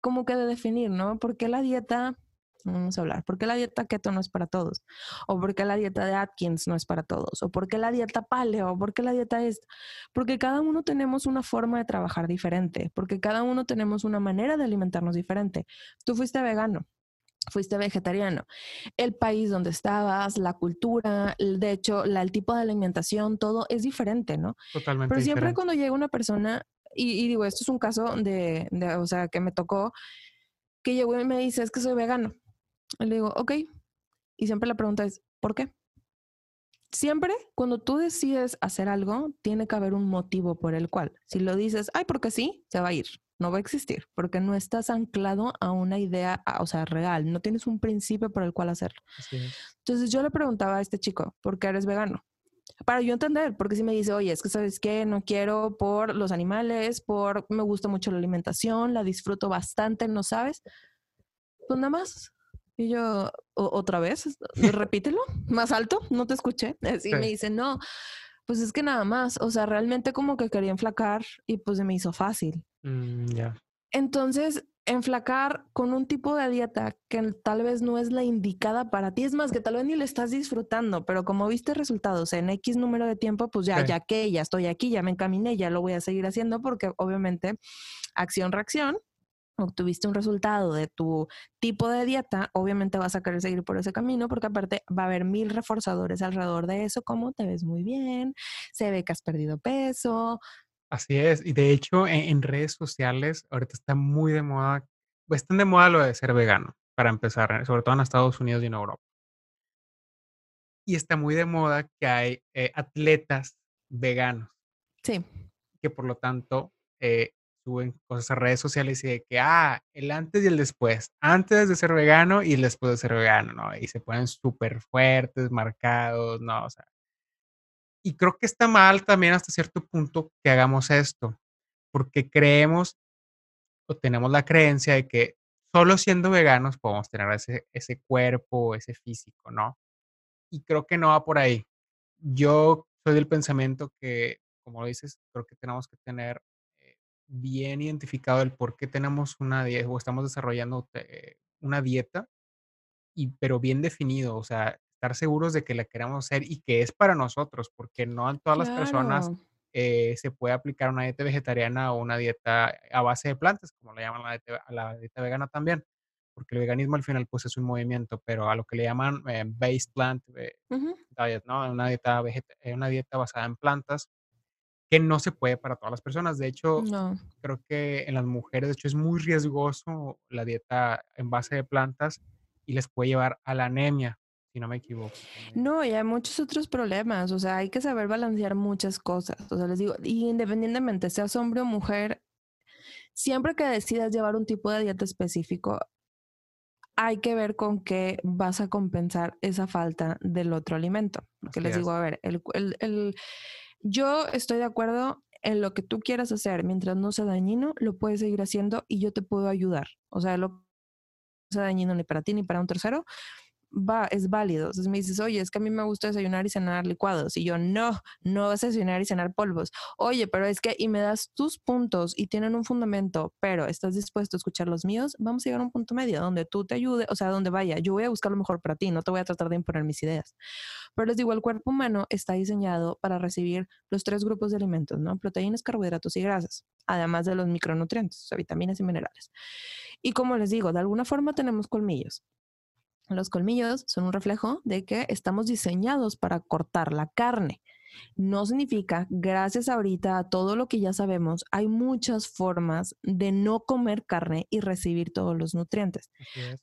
como que de definir, ¿no? Porque la dieta Vamos a hablar. ¿Por qué la dieta keto no es para todos? ¿O por qué la dieta de Atkins no es para todos? ¿O por qué la dieta paleo? ¿O por qué la dieta es? Porque cada uno tenemos una forma de trabajar diferente, porque cada uno tenemos una manera de alimentarnos diferente. Tú fuiste vegano, fuiste vegetariano. El país donde estabas, la cultura, de hecho, el tipo de alimentación, todo es diferente, ¿no? Totalmente. Pero siempre diferente. cuando llega una persona, y, y digo, esto es un caso de, de, o sea, que me tocó, que llegó y me dice, es que soy vegano. Y le digo, ok. Y siempre la pregunta es, ¿por qué? Siempre cuando tú decides hacer algo, tiene que haber un motivo por el cual. Si lo dices, ay, porque sí, se va a ir. No va a existir, porque no estás anclado a una idea, o sea, real. No tienes un principio por el cual hacerlo. Entonces yo le preguntaba a este chico, ¿por qué eres vegano? Para yo entender, porque si me dice, oye, es que sabes qué, no quiero por los animales, por me gusta mucho la alimentación, la disfruto bastante, ¿no sabes? Pues nada más. Y yo, otra vez, repítelo, más alto, no te escuché. Así Sí. me dice, no, pues es que nada más, o sea, realmente como que quería enflacar y pues se me hizo fácil. Mm, ya. Entonces, enflacar con un tipo de dieta que tal vez no es la indicada para ti, es más que tal vez ni le estás disfrutando, pero como viste resultados en X número de tiempo, pues ya, Sí. ya que ya estoy aquí, ya me encaminé, ya lo voy a seguir haciendo porque obviamente acción-reacción, obtuviste un resultado de tu tipo de dieta, obviamente vas a querer seguir por ese camino porque aparte va a haber mil reforzadores alrededor de eso, como te ves muy bien, se ve que has perdido peso, Así es. Y de hecho, en, en redes sociales, ahorita está muy de moda, pues están de moda lo de ser vegano, para empezar, sobre todo en Estados Unidos y en Europa. Y está muy de moda que hay eh, atletas veganos, sí, que por lo tanto eh, suben cosas a redes sociales y de que, ah, el antes y el después, antes de ser vegano y el después de ser vegano, ¿no? Y se ponen súper fuertes, marcados, ¿no? O sea, y creo que está mal también hasta cierto punto que hagamos esto, porque creemos o tenemos la creencia de que solo siendo veganos podemos tener ese, ese cuerpo, ese físico, ¿no? Y creo que no va por ahí. Yo soy del pensamiento que, como dices, creo que tenemos que tener eh, bien identificado el por qué tenemos una dieta o estamos desarrollando eh, una dieta, y, pero bien definido, o sea, estar seguros de que la queremos hacer y que es para nosotros, porque no a todas las personas claro. eh, se puede aplicar una dieta vegetariana o una dieta a base de plantas, como le llaman la dieta, la dieta vegana también, porque el veganismo al final pues es un movimiento, pero a lo que le llaman eh, based plant eh, Ujú. diet, ¿no? Una dieta, eh, una dieta basada en plantas que no se puede para todas las personas. De hecho, No. creo que en las mujeres, de hecho, es muy riesgoso la dieta en base de plantas y les puede llevar a la anemia, si no me equivoco. No, y hay muchos otros problemas, o sea, hay que saber balancear muchas cosas, o sea, les digo, y independientemente seas hombre o mujer, siempre que decidas llevar un tipo de dieta específico, hay que ver con qué vas a compensar esa falta del otro alimento. Porque Así les digo, es. a ver, el, el- el- yo estoy de acuerdo en lo que tú quieras hacer, mientras no sea dañino, lo puedes seguir haciendo y yo te puedo ayudar. O sea, lo no sea dañino ni para ti ni para un tercero, va, es válido. Entonces me dices, oye, es que a mí me gusta desayunar y cenar licuados. Y yo, no, no vas a desayunar y cenar polvos. Oye, pero es que, y me das tus puntos y tienen un fundamento, pero estás dispuesto a escuchar los míos, vamos a llegar a un punto medio donde tú te ayude, o sea, donde vaya, yo voy a buscar lo mejor para ti, no te voy a tratar de imponer mis ideas. Pero les digo, el cuerpo humano está diseñado para recibir los tres grupos de alimentos, ¿no? Proteínas, carbohidratos y grasas, además de los micronutrientes, o vitaminas y minerales. Y como les digo, de alguna forma tenemos colmillos. Los colmillos son un reflejo de que estamos diseñados para cortar la carne. No significa, gracias ahorita a todo lo que ya sabemos, hay muchas formas de no comer carne y recibir todos los nutrientes.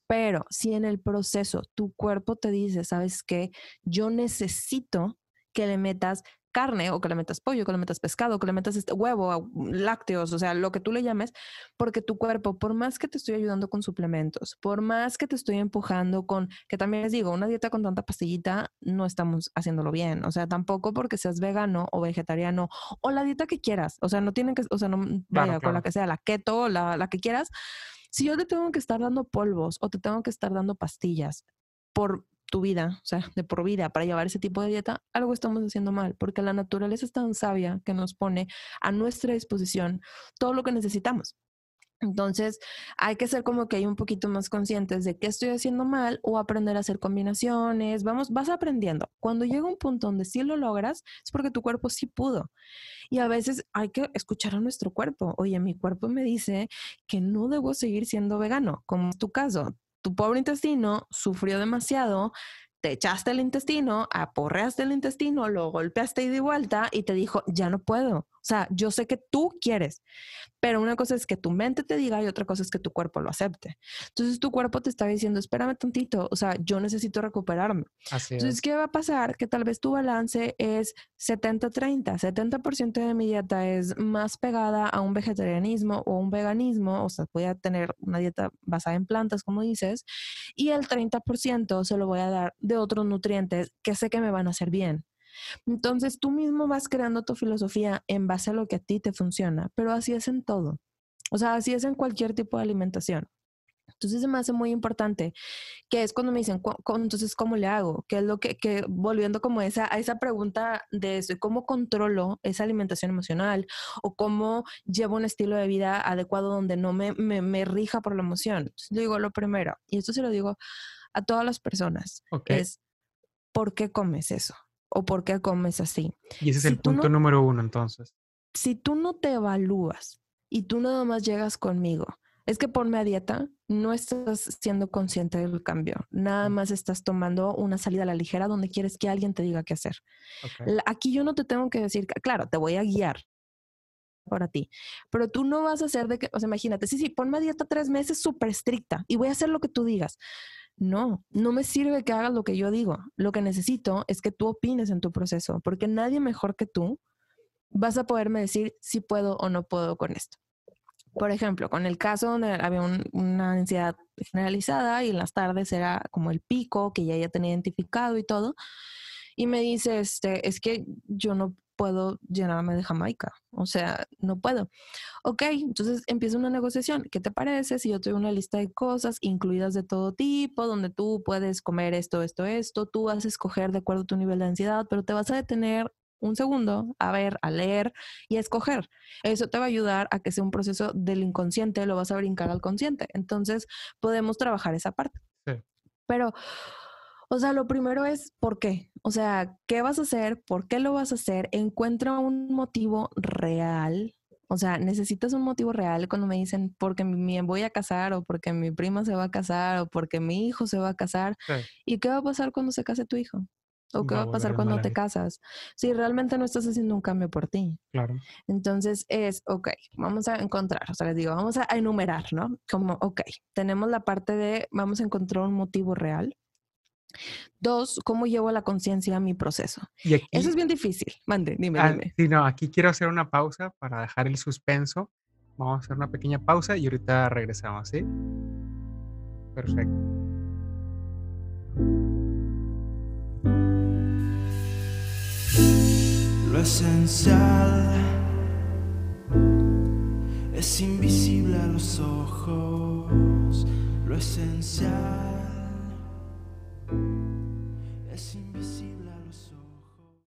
Pero si en el proceso tu cuerpo te dice, ¿sabes qué? Yo necesito que le metas carne o que le metas pollo, que le metas pescado, que le metas este huevo, lácteos, o sea, lo que tú le llames, porque tu cuerpo, por más que te estoy ayudando con suplementos, por más que te estoy empujando con, que también les digo, una dieta con tanta pastillita, no estamos haciéndolo bien, o sea, tampoco porque seas vegano o vegetariano o la dieta que quieras, o sea, no tienen que, o sea, no, vaya, con claro. la que sea, la keto, la, la que quieras, si yo te tengo que estar dando polvos o te tengo que estar dando pastillas por tu vida, o sea, de por vida para llevar ese tipo de dieta, algo estamos haciendo mal, porque la naturaleza es tan sabia que nos pone a nuestra disposición todo lo que necesitamos. Entonces, hay que ser como que hay un poquito más conscientes de qué estoy haciendo mal o aprender a hacer combinaciones. Vamos, vas aprendiendo. Cuando llega un punto donde sí lo logras, es porque tu cuerpo sí pudo. Y a veces hay que escuchar a nuestro cuerpo. Oye, mi cuerpo me dice que no debo seguir siendo vegano, como es tu caso. Tu pobre intestino sufrió demasiado, te echaste el intestino, aporreaste el intestino, lo golpeaste y de vuelta y te dijo, ya no puedo. O sea, yo sé que tú quieres, pero una cosa es que tu mente te diga y otra cosa es que tu cuerpo lo acepte. Entonces tu cuerpo te está diciendo, espérame tantito, o sea, yo necesito recuperarme. Así Entonces, es. ¿qué va a pasar? Que tal vez tu balance es 70-30. 70% de mi dieta es más pegada a un vegetarianismo o un veganismo, o sea, voy a tener una dieta basada en plantas, como dices, y el 30% se lo voy a dar de otros nutrientes que sé que me van a hacer bien. Entonces tú mismo vas creando tu filosofía en base a lo que a ti te funciona, pero así es en todo. O sea, así es en cualquier tipo de alimentación. Entonces se me hace muy importante, que es cuando me dicen, "Cu- cu- entonces, ¿cómo le hago? Que es lo que, que volviendo como esa, a esa pregunta de eso, ¿cómo controlo esa alimentación emocional? ¿O cómo llevo un estilo de vida adecuado donde no me, me, me rija por la emoción? Entonces, digo, lo primero, y esto se lo digo a todas las personas, Ok. es, ¿por qué comes eso? ¿O por qué comes así? Y ese es si el no- punto número uno, entonces. si tú no te evalúas y tú nada más llegas conmigo, es que ponme a dieta, no estás siendo consciente del cambio, nada Mm. más estás tomando una salida a la ligera donde quieres que alguien te diga qué hacer. Aquí yo no te tengo que decir, claro, te voy a guiar para ti, pero tú no vas a hacer de que, o sea, imagínate, sí, sí, ponme a dieta tres meses súper estricta y voy a hacer lo que tú digas. No, no me sirve que hagas lo que yo digo. Lo que necesito es que tú opines en tu proceso, porque nadie mejor que tú vas a poderme decir si puedo o no puedo con esto. Por ejemplo, con el caso donde había un- una ansiedad generalizada y en las tardes era como el pico que ya ya tenía identificado y todo, y me dice, este, es que yo no puedo llenarme de Jamaica, o sea, no puedo. Ok, entonces empieza una negociación. ¿Qué te parece si yo te doy una lista de cosas incluidas de todo tipo, donde tú puedes comer esto, esto, esto, tú vas a escoger de acuerdo a tu nivel de ansiedad, pero te vas a detener un segundo a ver, a leer y a escoger. Eso te va a ayudar a que sea un proceso del inconsciente, lo vas a brincar al consciente. Entonces, podemos trabajar esa parte. Sí. Pero, o sea, lo primero es ¿por qué? O sea, ¿qué vas a hacer? ¿Por qué lo vas a hacer? Encuentra un motivo real. O sea, necesitas un motivo real cuando me dicen porque me voy a casar o porque mi prima se va a casar o porque mi hijo se va a casar. Sí. ¿Y qué va a pasar cuando se case tu hijo? ¿O qué Va va a pasar cuando te casas? Si realmente no estás haciendo un cambio por ti. Claro. Entonces es, ok, vamos a encontrar, o sea, les digo, vamos a enumerar, ¿no? Como, ok, tenemos la parte de, vamos a encontrar un motivo real. Dos, ¿cómo llevo a la conciencia a mi proceso? Y aquí, Eso es bien difícil. Mande, dime, ah, dime. sí, no, aquí quiero hacer una pausa para dejar el suspenso. Vamos a hacer una pequeña pausa y ahorita regresamos, ¿sí? Perfecto. Lo esencial es invisible a los ojos. Lo esencial thank you.